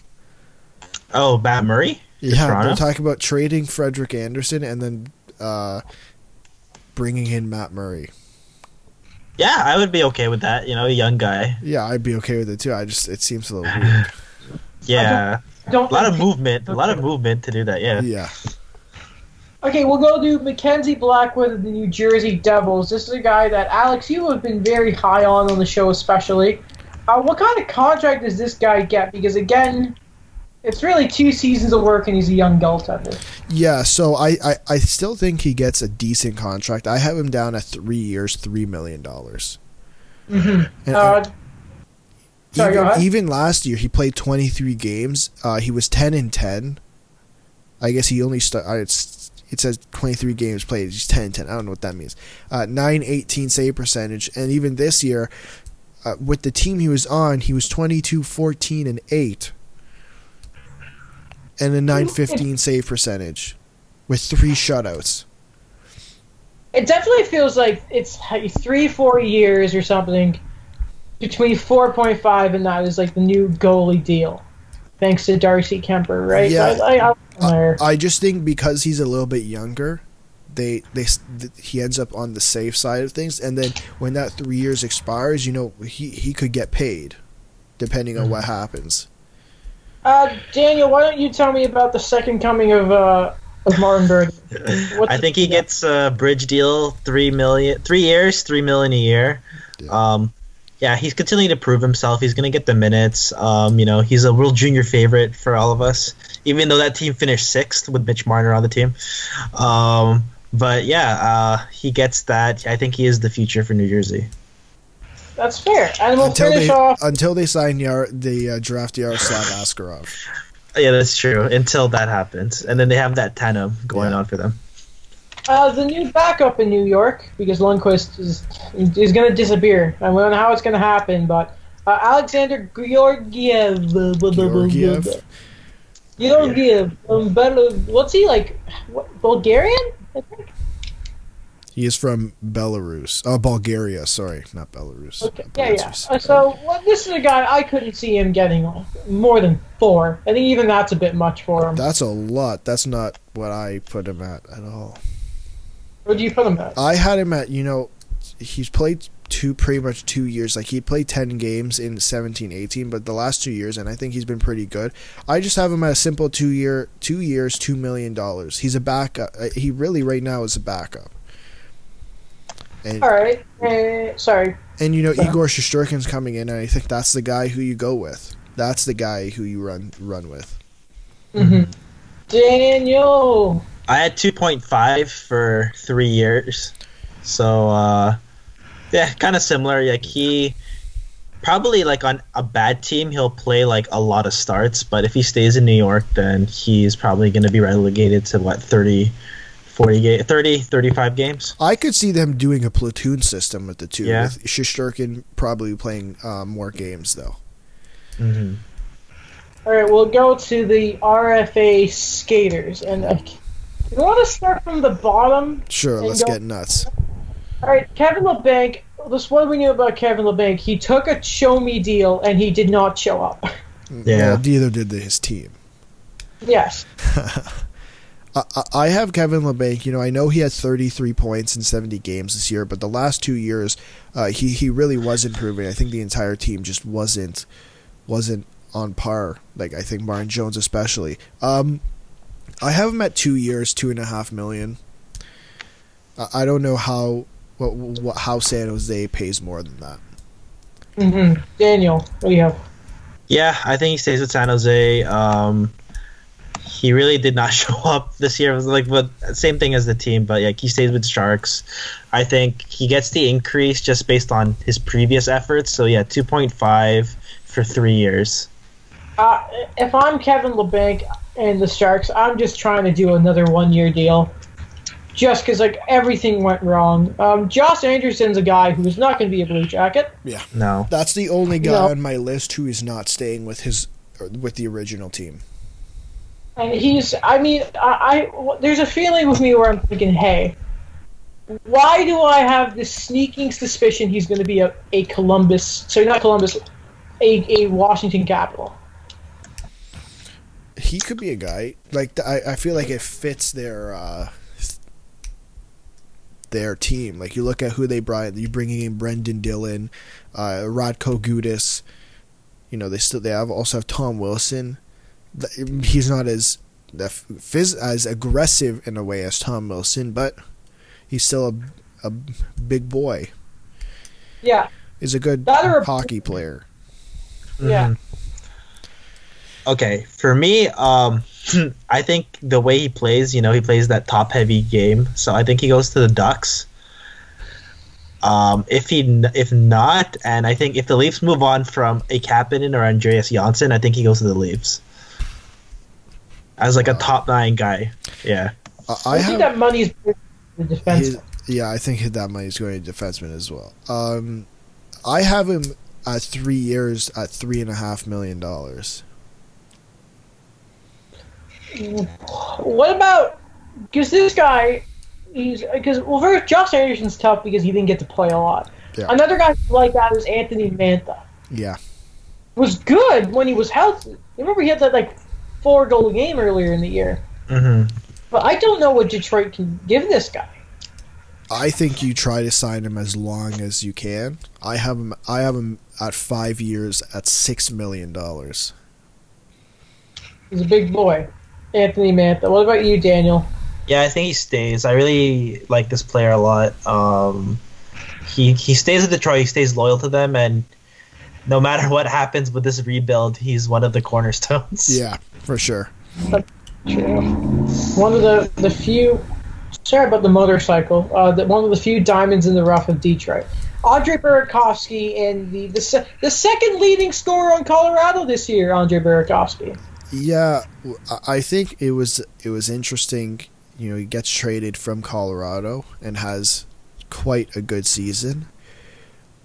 B: Oh, Matt Murray.
C: Yeah,
B: Toronto?
C: they're talking about trading Frederik Andersen and then uh, bringing in Matt Murray.
B: Yeah, I would be okay with that. You know, a young guy.
C: Yeah, I'd be okay with it too. I just it seems a little weird.
B: Yeah,
A: Don't
B: a lot of movement. A lot of movement to do that. Yeah.
C: Yeah.
A: Okay, we'll go to Mackenzie Blackwood of the New Jersey Devils. This is a guy that Alex, you have been very high on on the show, especially. Uh, what kind of contract does this guy get? Because again, it's really two seasons of work, and he's a young goaltender.
C: Yeah, so I, I, I still think he gets a decent contract. I have him down at three years, three million dollars.
A: Mm-hmm.
C: And,
A: Uh, sorry,
C: even, even last year, he played twenty three games. Uh, he was ten and ten. I guess he only started. It's it says twenty three games played. He's ten and ten. I don't know what that means. Uh, Nine eighteen save percentage, and even this year, uh, with the team he was on, he was 22, 14, and eight, and a nine fifteen save percentage, with three shutouts.
A: it definitely feels like it's three, four years or something between 4.5 and that is like the new goalie deal, thanks to Darcy Kuemper, right?
C: Yeah.
A: I, I.
C: I just think because he's a little bit younger, they they th- he ends up on the safe side of things, and then when that three years expires, you know he he could get paid, depending on what mm-hmm. happens.
A: Uh, Daniel, why don't you tell me about the second coming of uh, of Martin Brodeur?
B: I think he gets a bridge deal, three million, three years, three million a year.
C: Yeah.
B: Um, yeah, he's continuing to prove himself. He's gonna get the minutes. Um, you know, he's a real junior favorite for all of us, even though that team finished sixth with Mitch Marner on the team. Um, but yeah, uh, he gets that. I think he is the future for New Jersey.
A: That's fair. And we'll
C: until
A: finish
C: they
A: off.
C: until they sign Yar the uh, draft Yaroslav Askarov.
B: Yeah, that's true. Until that happens, and then they have that tandem going
C: Yeah.
B: on for them.
A: uh, the new backup in New York because Lundqvist is is going to disappear. I don't know how it's going to happen, but uh, Alexander Georgiev.
C: Georgiev.
A: Georgiev. Um, Bel- what's he like? What, Bulgarian? I think.
C: He is from Belarus. Oh, Bulgaria. Sorry, not Belarus.
A: Okay. Yeah, yeah. Uh, so well, this is a guy I couldn't see him getting more than four. I think even that's a bit much for him.
C: That's a lot. That's not what I put him at at all.
A: Where'd you put him at?
C: I had him at, you know, he's played two pretty much two years. Like he played 10 games in 17 18, but the last two years, and I think he's been pretty good. I just have him at a simple two year, two years, $2 million. He's a backup. uh, He really, right now, is a backup. And,
A: All right. Uh, sorry.
C: and you know,
A: Yeah.
C: Igor Shesterkin's coming in, and I think that's the guy who you go with. That's the guy who you run run with.
A: hmm Daniel.
B: I had 2.5 for three years. So, uh, yeah, kind of similar. Like, he probably, like, on a bad team, he'll play, like, a lot of starts. But if he stays in New York, then he's probably going to be relegated to, what, 30, 40, ga- 30, 35 games?
C: I could see them doing a platoon system with the two.
B: Yeah.
C: With Shesterkin probably playing uh, more games though.
B: mm-hmm.
A: All right, we'll go to the RFA skaters, and uh, you want to start from the bottom.
C: Sure, let's
A: go-
C: get nuts.
A: All right, Kevin Labanc. This what we knew about Kevin Labanc. He took a show me deal, and he did not show up.
B: Yeah.
C: Well, neither did the, his team.
A: yes.
C: I, I- I have Kevin Labanc. You know, I know he had 33 points in 70 games this year, but the last two years, uh, he he really was improving. I think the entire team just wasn't wasn't on par. Like I think Martin Jones especially. Um, I have him at two years, two and a half million. I, I don't know how what, what how San Jose pays more than that.
A: hmm Daniel, what do you have?
B: Yeah, I think he stays with San Jose. Um, he really did not show up this year. It was like, but same thing as the team, but like he stays with Sharks. I think he gets the increase just based on his previous efforts. So yeah, two point five for three years.
A: Uh, if I'm Kevin Labanc and the Sharks, I'm just trying to do another one year deal. Just because like everything went wrong. Um, Josh Anderson's a guy who's not going to be a Blue Jacket.
B: Yeah, no,
C: That's the only guy
A: No.
C: on my list who is not staying with his with the original team.
A: And he's, I mean, I, I there's a feeling with me where I'm thinking, hey, why do I have this sneaking suspicion he's going to be a, a Columbus, sorry, not Columbus, a, a Washington Capital?
C: he could be a guy like I, I feel like it fits their uh their team. Like you look at who they brought you bringing in Brendan Dillon uh Radko Gudas you know they still they have also have Tom Wilson he's not as phys- as aggressive in a way as Tom Wilson but he's still a, a big boy
A: Yeah,
C: he's a good
A: a-
C: hockey player
A: yeah.
B: Mhm. Okay, for me, um, I think the way he plays, you know, he plays that top heavy game. So I think he goes to the Ducks. Um, if he if not, and I think if the Leafs move on from a Kapanen or Andreas Johnsson, I think he goes to the Leafs as like a top nine guy. Yeah,
C: I,
A: I,
C: I
A: think
C: have
A: that money's the defense.
C: His- yeah, I think that money's going to defenseman as well. Um, I have him at three years at three and a half million dollars.
A: What about because this guy, he's because well, first Josh Anderson's tough because he didn't get to play a lot.
C: Yeah.
A: Another guy like that is Anthony Mantha.
C: Yeah,
A: Was good when he was healthy. Remember he had that like four goal game earlier in the year.
B: hmm
A: But I don't know what Detroit can give this guy.
C: I think you try to sign him as long as you can. I have him. I have him at five years at six million dollars.
A: He's a big boy, Anthony Mantha. What about you, Daniel?
B: yeah, I think he stays. I really like this player a lot. Um, he he stays at Detroit. He stays loyal to them, and no matter what happens with this rebuild, he's one of the cornerstones.
C: Yeah, for sure.
A: True. One of the the few. Sorry about the motorcycle. Uh, the, one of the few diamonds in the rough of Detroit. Andre Burakovsky and the the, se- the second leading scorer on Colorado this year. Andre Burakovsky.
C: Yeah, I think it was it was interesting. you know he gets traded from Colorado and has quite a good season.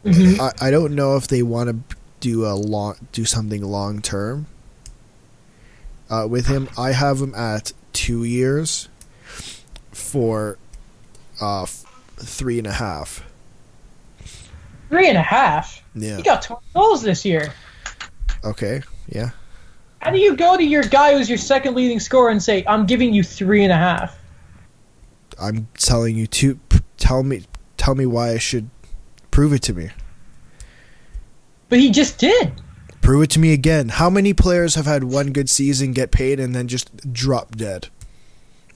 A: Mhm.
C: I, I don't know if they want to do a long do something long term. Uh, with him, I have him at two years for uh, f- three and a half.
A: Three and a half.
C: Yeah.
A: He got 20 goals this year.
C: Okay. Yeah.
A: How do you go to your guy who's your second leading scorer and say, "I'm giving you three and a half"?
C: I'm telling you to p- tell me tell me why I should prove it to me.
A: But he just did.
C: Prove it to me again. How many players have had one good season, get paid, and then just drop dead?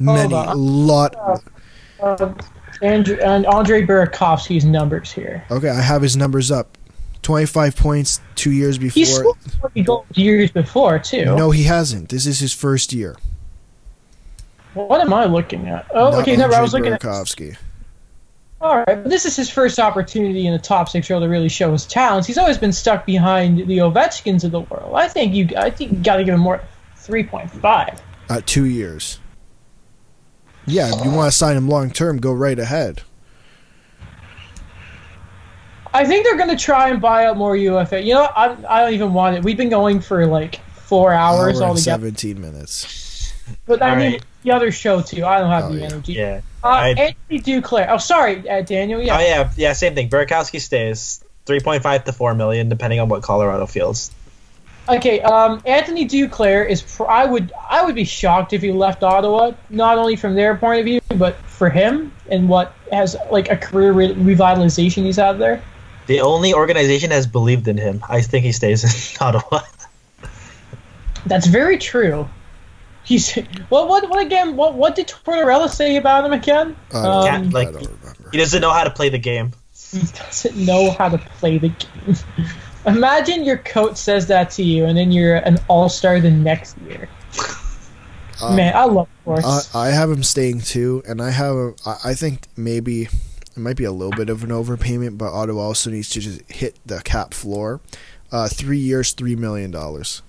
C: Many, lot.
A: Uh, Andrew, and Andre Burakovsky's numbers here.
C: Okay, I have his numbers up. Twenty-five points two years
A: He
C: before.
A: scored 20 goals years before too.
C: No, he hasn't. This is his first year.
A: What am I looking at? Oh,
C: Not
A: okay. Never. I was looking at.
C: Burakovsky.
A: All right, but this is his first opportunity in the top six role to really show his talents. He's always been stuck behind the Ovechkins of the world. I think you. I think you got to give him more. Three point five.
C: at two years. Yeah, if you want to sign him long term, go right ahead.
A: I think they're going to try and buy out more UFA. You know. I, I don't even want it. We've been going for like four hours
C: Hour and
A: altogether.
C: seventeen minutes.
A: But I
B: All
A: mean,
B: right.
A: the other show too. I don't have
C: Oh,
A: the
C: yeah.
A: energy.
B: Yeah.
A: Uh,
B: I-
A: Anthony Duclair. Oh, sorry, uh, Daniel. Yeah.
B: Oh yeah, yeah, same thing. Burakovsky stays. Three point five to four million, depending on what Colorado feels.
A: Okay. Um, Anthony Duclair is. Pr- I would. I would be shocked if he left Ottawa. Not only from their point of view, but for him and what has like a career re- revitalization he's had there.
B: The only organization has believed in him. I think he stays in Ottawa.
A: That's very true. He's what? What? What again? What? What did Tortorella say about him again?
C: I don't,
A: Um,
B: Can't, like-
C: I don't remember.
B: He doesn't know how to play the game.
A: He doesn't know how to play the game. Imagine your coach says that to you, and then you're an all star the next year.
C: Um,
A: Man, I love
C: I,
A: sports.
C: I have him staying too, and I have. A, I, I think maybe it might be a little bit of an overpayment, but Ottawa also needs to just hit the cap floor. Uh, three years, three million dollars.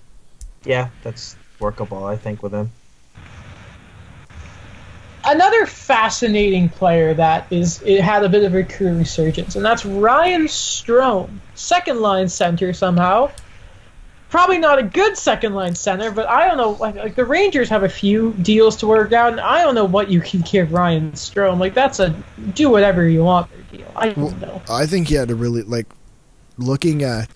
B: Yeah, that's workable. I think with him.
A: Another fascinating player that is it had a bit of a career resurgence, and that's Ryan Strome, second line center somehow. Probably not a good second line center, but I don't know. Like, like the Rangers have a few deals to work out, and I don't know what you can give Ryan Strome. Like that's a do whatever you want deal. I don't
C: Well,
A: know.
C: I think he had a really like looking at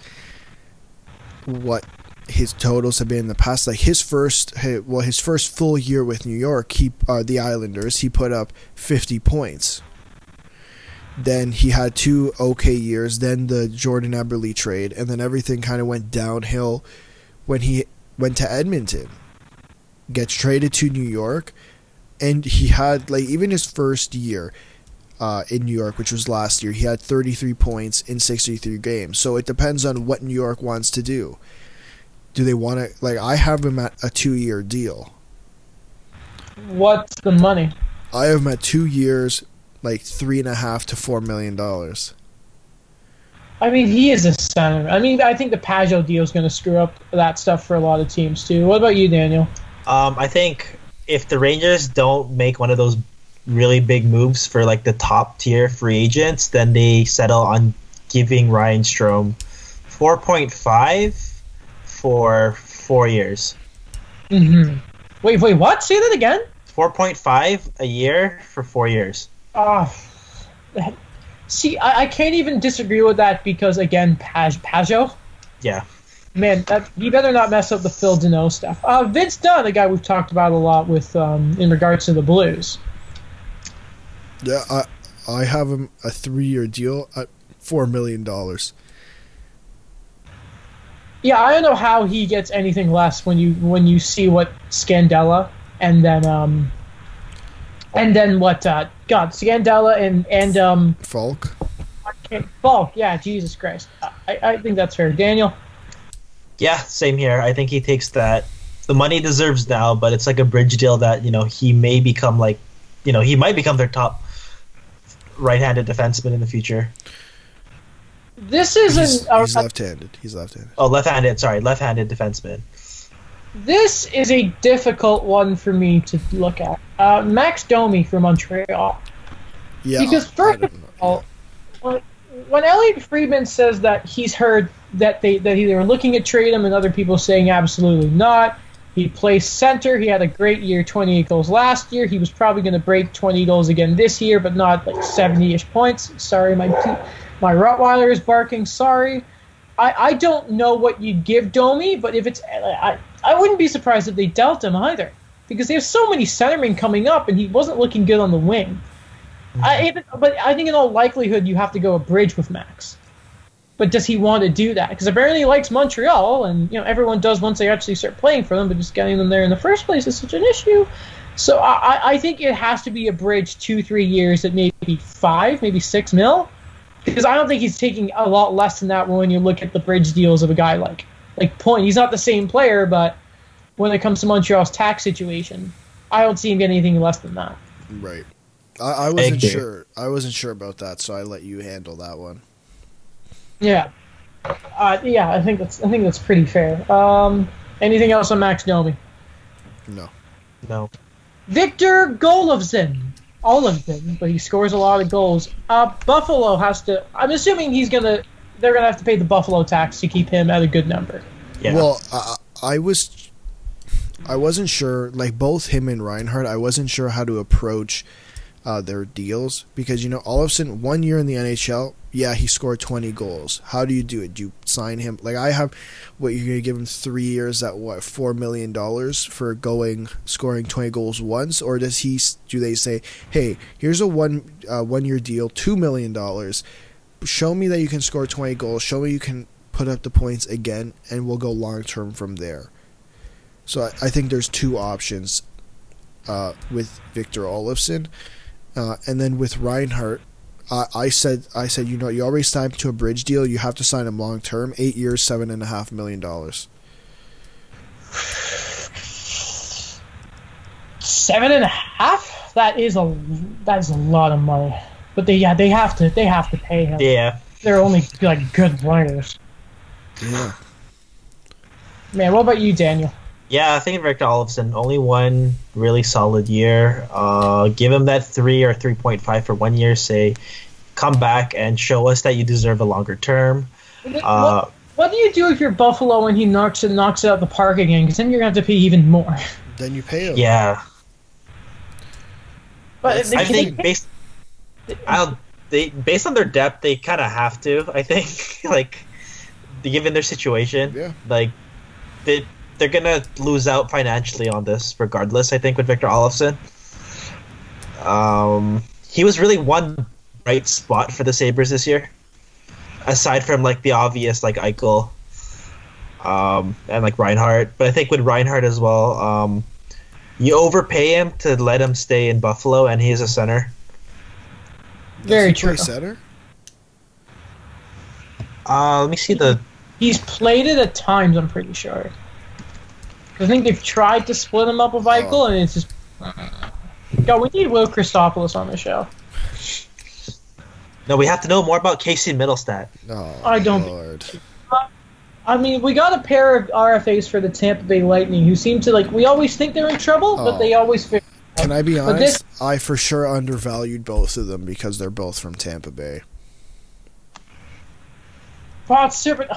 C: what his totals have been in the past. Like his first, well, his first full year with New York, he uh, the Islanders, he put up fifty points. Then he had two okay years. Then the Jordan Eberle trade, and then everything kind of went downhill when he went to Edmonton. Gets traded to New York, and he had like even his first year uh, in New York, which was last year, he had 33 points in 63 games. So it depends on what New York wants to do. Do they want to like? I have him at a two-year deal.
A: What's the money?
C: I have him at two years, like three and a half to four million dollars.
A: I mean, he is a center. I mean, I think the Pageau deal is going to screw up that stuff for a lot of teams too. What about you, Daniel?
B: Um, I think if the Rangers don't make one of those really big moves for like the top tier free agents, then they settle on giving Ryan Strome four point five for four years.
A: Mm-hmm. Wait, wait, what? Say that again.
B: Four point five a year for four years.
A: Ah, see, I, I can't even disagree with that because again, Paj Pageau.
B: Yeah.
A: Man, that, he better not mess up the Phil Danault stuff. Uh, Vince Dunn, a guy we've talked about a lot with um, in regards to the Blues.
C: Yeah, I I have him a three-year deal at four million dollars.
A: Yeah, I don't know how he gets anything less when you when you see what Scandella and then um and then what uh God Scandella and and um
C: Faulk.
A: Faulk. Yeah, Jesus Christ. I, I think that's fair. Daniel.
B: Yeah, same here. I think he takes that. The money he deserves now, but it's like a bridge deal that you know he may become like, you know, he might become their top right-handed defenseman in the future.
A: This
C: He's,
A: isn't. uh,
C: he's left-handed. He's left-handed.
B: Oh, left-handed. Sorry, left-handed defenseman.
A: This is a difficult one for me to look at. Uh, Max Domi from Montreal.
C: Yeah,
A: Because first of
C: know.
A: all, when, when Elliotte Friedman says that he's heard that they that they were looking at trade him, and other people saying absolutely not. He plays center. He had a great year, 28 goals last year. He was probably going to break 20 goals again this year, but not like 70-ish points. Sorry, my my Rottweiler is barking. Sorry. I, I don't know what you'd give Domi, but if it's I, I wouldn't be surprised if they dealt him either, because they have so many centermen coming up, and he wasn't looking good on the wing. Mm-hmm. I, even, but I think in all likelihood you have to go a bridge with Max. But does he want to do that? Because apparently he likes Montreal, and you know everyone does once they actually start playing for them. But just getting them there in the first place is such an issue. So I, I- I think it has to be a bridge two, three years at maybe five, maybe six mil. Because I don't think he's taking a lot less than that when you look at the bridge deals of a guy like like Point. He's not the same player, but when it comes to Montreal's tax situation, I don't see him getting anything less than that.
C: Right. I, I wasn't
B: Thank you.
C: sure. I wasn't sure about that, so I let you handle that one.
A: Yeah, uh, yeah, I think that's I think that's pretty fair. Um, anything else on Max Domi?
C: No.
B: No.
A: Victor Golovzin, Olofsson, but he scores a lot of goals. Uh, Buffalo has to. I'm assuming he's gonna. They're gonna have to pay the Buffalo tax to keep him at a good number.
B: Yeah.
C: Well, I, I was, I wasn't sure. Like both him and Reinhart, I wasn't sure how to approach uh, their deals because you know, Olofsson one year in the NHL, yeah, he scored twenty goals. How do you do it? Do you sign him? Like I have, what you're gonna give him three years at what four million dollars for going scoring twenty goals once, or does he? Do they say, hey, here's a one uh, one year deal, two million dollars. Show me that you can score twenty goals. Show me you can put up the points again, and we'll go long term from there. So I, I think there's two options uh, with Victor Olofsson, uh, and then with Reinhart. I I said, I said, you know, you already signed to a bridge deal. You have to sign him long term, eight years, seven and a half million dollars.
A: Seven and a half. That is a that is a lot of money. But they yeah they have to they have to pay him.
B: yeah.
A: They're only like good players.
C: Yeah,
A: Man, what about you, Daniel?
B: Yeah, I think Victor Olofsson only one really solid year. Uh, give him that three or three point five for one year. Say, come back and show us that you deserve a longer term. Uh,
A: what, what do you do if you're Buffalo and he knocks it knocks it out the park again? Because then you're gonna have to pay even more.
C: then you pay him.
B: yeah,
A: But they,
B: I think
A: they-
B: based, I'll they based on their depth, they kind of have to. I think like, given their situation,
C: Yeah.
B: like they they're gonna lose out financially on this regardless. I think with Victor Olofsson, um, he was really one bright spot for the Sabres this year, aside from like the obvious like Eichel, um, and like Reinhart. But I think with Reinhart as well, um, you overpay him to let him stay in Buffalo, and he's a center.
A: Very true.
C: Center.
B: Uh, let me see the.
A: He's played it at times, I'm pretty sure. 'Cause I think they've tried to split him up with Eichel,
C: Oh.
A: and it's just. God, we need Will Christopoulos on the show.
B: No, we have to know more about Casey Mittelstadt.
C: Oh,
A: I don't-
C: Lord.
A: I mean, we got a pair of RFAs for the Tampa Bay Lightning who seem to like. We always think they're in trouble, but
C: Oh.
A: they always figure.
C: Can I be honest?
A: this-
C: I for sure undervalued both of them because they're both from Tampa Bay.
A: Wow, it's super.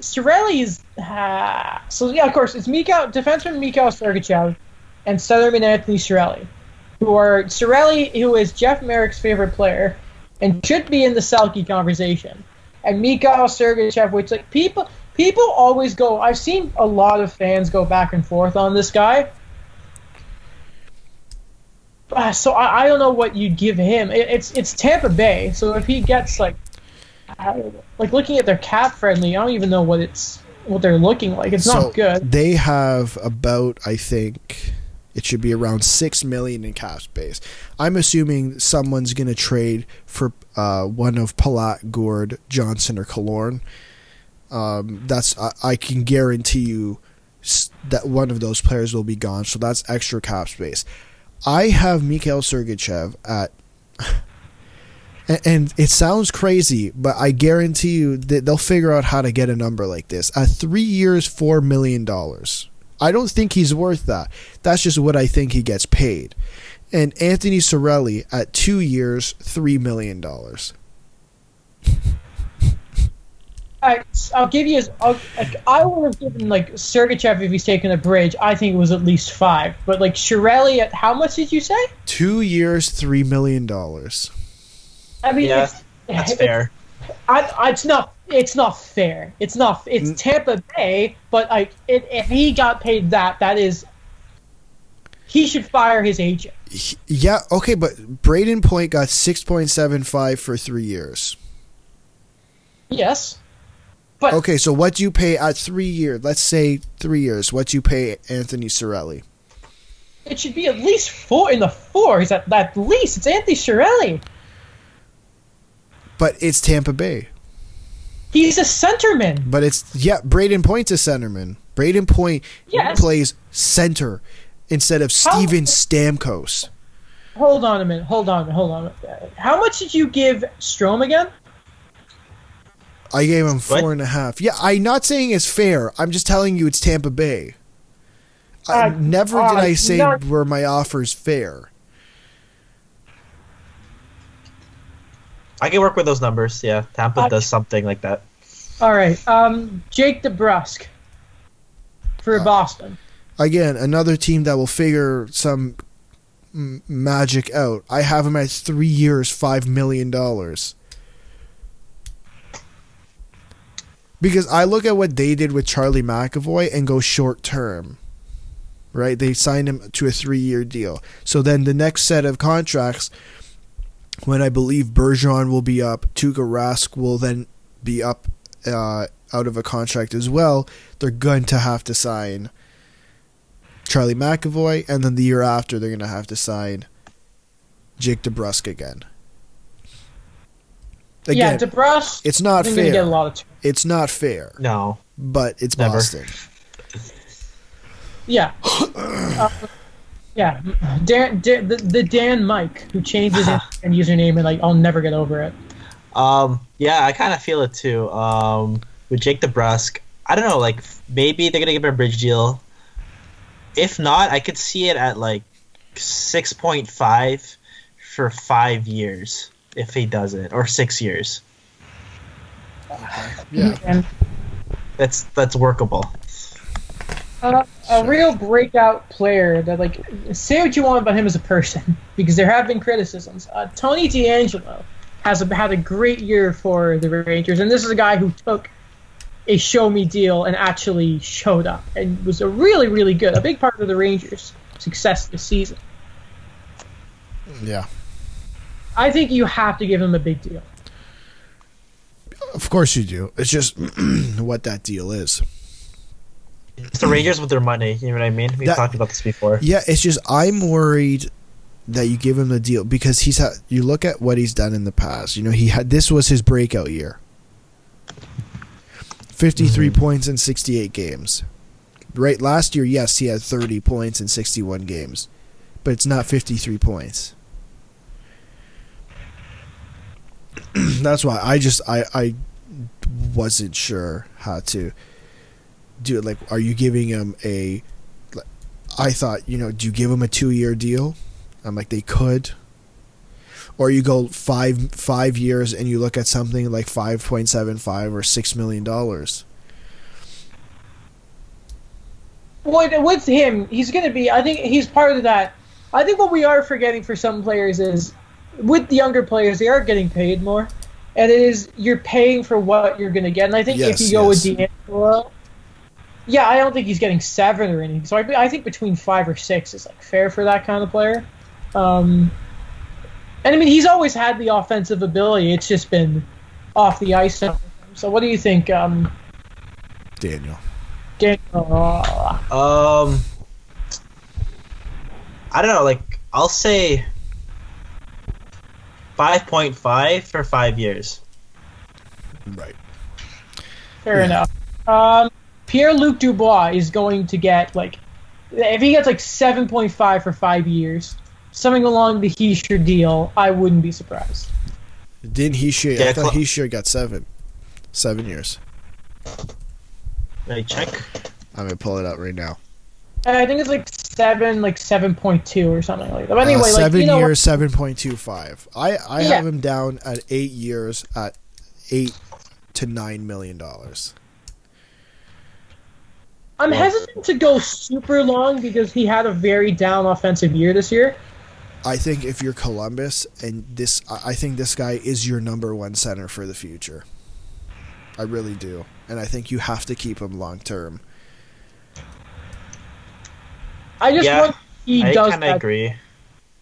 A: Cirelli is. ah. so yeah, of course, it's Miko defenseman Miko Sergachev and centerman Anthony Cirelli, who are Cirelli, who is Jeff Marek's favorite player, and should be in the Selke conversation, and Miko Sergachev, which like people people always go. I've seen a lot of fans go back and forth on this guy. Uh, so I, I don't know what you'd give him. It, it's it's Tampa Bay, so if he gets like like looking at their cap friendly, I don't even know what it's what they're looking like. It's
C: so
A: not good.
C: They have about, I think, it should be around six million in cap space. I'm assuming someone's going to trade for uh, one of Palat, Gourde, Johnson, or Killorn. Um, that's I, I can guarantee you that one of those players will be gone. So that's extra cap space. I have Mikhail Sergachev at. and- And it sounds crazy, but I guarantee you that they'll figure out how to get a number like this. At three years, four million dollars. I don't think he's worth that. That's just what I think he gets paid. And Anthony Cirelli at two years, three million dollars.
A: I, I'll give you. I'll, like, I would have given like Sergachev if he's taken a bridge. I think it was at least five. But like Cirelli at how much did you say?
C: Two years, three million dollars.
A: I mean,
B: Yeah,
A: it's,
B: That's
A: it-
B: fair.
A: I, I, it's not. It's not fair. It's not. It's
C: Mm.
A: Tampa Bay, but like, it, if he got paid that, that is. He should fire his agent.
C: He- Yeah, okay, but Brayden Point got six point seven five for three years.
A: Yes, but
C: Okay, so what do you pay at three years? Let's say three years. What do you pay Anthony Cirelli?
A: it should be at least four in the fours. At, at least it's Anthony Cirelli.
C: But it's Tampa Bay.
A: He's a centerman.
C: But it's yeah, Brayden Point's a centerman. Brayden Point
A: Yes.
C: plays center instead of
A: How-
C: Steven Stamkos.
A: Hold on a minute. Hold on. Hold on. How much did you give Strome again?
C: I gave him four
B: What?
C: and a half. Yeah, I'm not saying it's fair. I'm just telling you it's Tampa Bay. I,
A: Uh,
C: never
A: uh,
C: did I say
A: not-
C: were my offers fair.
B: I can work with those numbers. Yeah, Tampa
A: Uh,
B: does something like that.
A: All right. Um, Jake DeBrusk for
C: Uh,
A: Boston.
C: Again, another team that will figure some m- magic out. I have him at three years, five million dollars. Because I look at what they did with Charlie McAvoy and go short term. Right? They signed him to a three year deal. So then the next set of contracts, when I believe Bergeron will be up, Tuukka Rask will then be up uh, out of a contract as well. They're going to have to sign Charlie McAvoy, and then the year after they're going to have to sign Jake DeBrusk again.
A: yeah,
C: Again,
A: DeBrusk.
C: it's not
A: isn't get a
C: fair.
A: lot of. T-
C: It's not fair,
B: No,
C: but it's
B: Never.
C: Boston.
A: yeah. Yeah, Dan, Dan, the, the Dan Mike who changes his Instagram username and like I'll never get over it.
B: Um, yeah, I kind of feel it too. Um, with Jake DeBrusk, I don't know. Like maybe they're gonna give him a bridge deal. If not, I could see it at like six point five for five years if he does it, or six years.
C: Yeah.
B: That's that's workable.
A: uh, a real breakout player that like say what you want about him as a person because there have been criticisms. Uh, Tony DeAngelo has a, had a great year for the Rangers, and this is a guy who took a show me deal and actually showed up and was a really really good, a big part of the Rangers' success this season.
C: Yeah.
A: I think you have to give him a big deal.
C: Of course you do. It's just what that deal is.
B: It's the Rangers with their money. You know what I mean? We've
C: That-
B: talked about this before.
C: Yeah, it's just I'm worried that you give him the deal because he's had. You look at what he's done in the past. You know, he had this was his breakout year. 53 mm-hmm. points in 68 games. Right last year, yes, he had 30 points in 61 games, but it's not 53 points. That's why I just I I wasn't sure how to do it. Like, are you giving him a I thought, you know, do you give them a two year deal? I'm like, they could. Or you go five five years and you look at something like five point seven five or six million dollars.
A: With, with him, he's going to be. I think he's part of that. I think what we are forgetting for some players is, with the younger players, they are getting paid more, and it is you're paying for what you're going to get. And I think
C: Yes,
A: if you go
C: yes.
A: with DeAngelo, yeah, I don't think he's getting seven or anything. So I, I think between five or six is like fair for that kind of player. Um, and I mean, he's always had the offensive ability. It's just been off the ice. So what do you think, um,
C: Daniel.
A: Daniel? Uh,
B: Um, I don't know. Like I'll say five point five for five years.
C: Right.
A: Fair
C: Yeah.
A: enough. Um, Pierre Luc Dubois is going to get like if he gets like seven point five for five years, something along the Hischier deal, I wouldn't be surprised.
C: Didn't he share? I thought
B: cl-
C: he sure got seven. Seven years.
B: Let me check.
C: I'm gonna pull it up right now.
A: And I think it's like seven, like seven point two or something like that. But anyway,
C: uh,
A: like
C: seven
A: you know,
C: years, seven point two five. I I
A: Yeah.
C: have him down at eight years at eight to nine million dollars.
A: I'm hesitant to go super long because he had a very down offensive year this year.
C: I think if you're Columbus and this, I I think this guy is your number one center for the future. I really do, and I think you have to keep him long term.
A: I just
B: Yeah,
A: want he
B: I
A: does
B: kind of agree.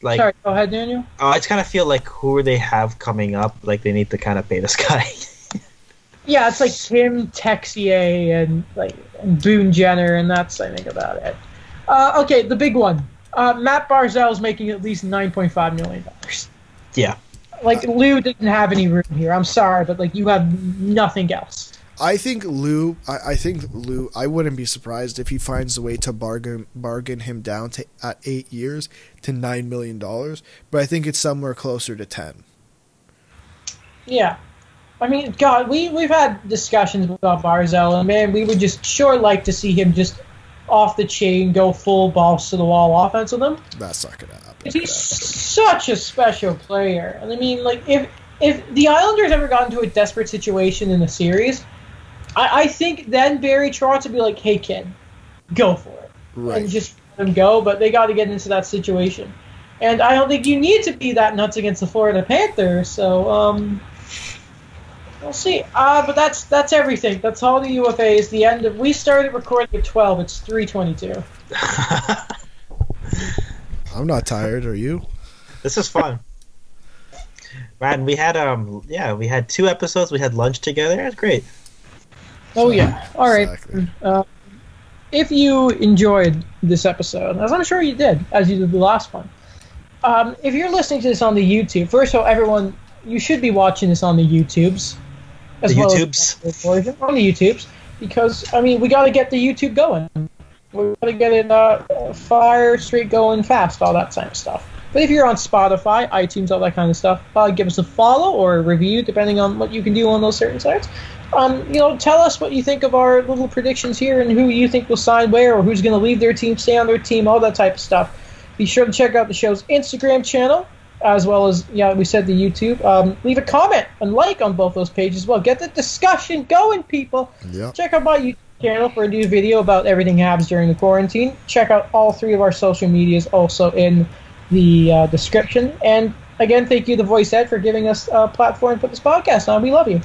B: Like,
A: Sorry, go ahead, Daniel.
B: oh, I just kind of feel like who they have coming up, like they need to kind of pay this guy.
A: Yeah, it's like Tim Texier and like and Boone Jenner, and that's I think about it. Uh, okay, the big one. Uh, Matt Barzal is making at least nine point five million dollars.
B: yeah.
A: Like Lou didn't have any room here. I'm sorry, but like you have nothing else.
C: I think Lou. I, I think Lou. I wouldn't be surprised if he finds a way to bargain bargain him down to at eight years to nine million dollars. But I think it's somewhere closer to ten.
A: Yeah. I mean, God, we we've had discussions about Barzal, and man, we would just sure like to see him just off the chain, go full balls to the wall offense with him.
C: That's not gonna happen.
A: He's such a special player, and I mean, like if if the Islanders ever got into a desperate situation in the series, I, I think then Barry Trotz would be like, "Hey, kid, go for it,"
C: Right.
A: and just let him go. But they got to get into that situation, and I don't think you need to be that nuts against the Florida Panthers. So, um, we'll see. Uh, but that's that's everything. That's all the UFAs. The end of we started recording at twelve. It's three twenty-two.
C: I'm not tired. Are you?
B: this is fun. Man, we had um, yeah, we had two episodes. We had lunch together. It great.
A: Oh yeah. All right.
C: Exactly.
A: Uh, if you enjoyed this episode, as I'm sure you did, as you did the last one, um, if you're listening to this on the YouTube, first of all, everyone, you should be watching this on the YouTubes, as
B: The
A: well
B: YouTubes.
A: as version on the YouTubes, because I mean, we got to get the YouTube going. We got to get it uh, fire straight going fast, all that kind of stuff. But if you're on Spotify, iTunes, all that kind of stuff, uh, give us a follow or a review, depending on what you can do on those certain sites. Um, you know, tell us what you think of our little predictions here and who you think will sign where or who's going to leave their team, stay on their team, all that type of stuff. Be sure to check out the show's Instagram channel as well as, yeah, we said the YouTube. Um, leave a comment and like on both those pages as well. Get the discussion going, people.
C: Yep.
A: Check out my YouTube channel for a new video about everything Habs during the quarantine. Check out all three of our social medias also in the uh, description. And again, thank you, The Voice Ed, for giving us a platform to put this podcast on. We love you.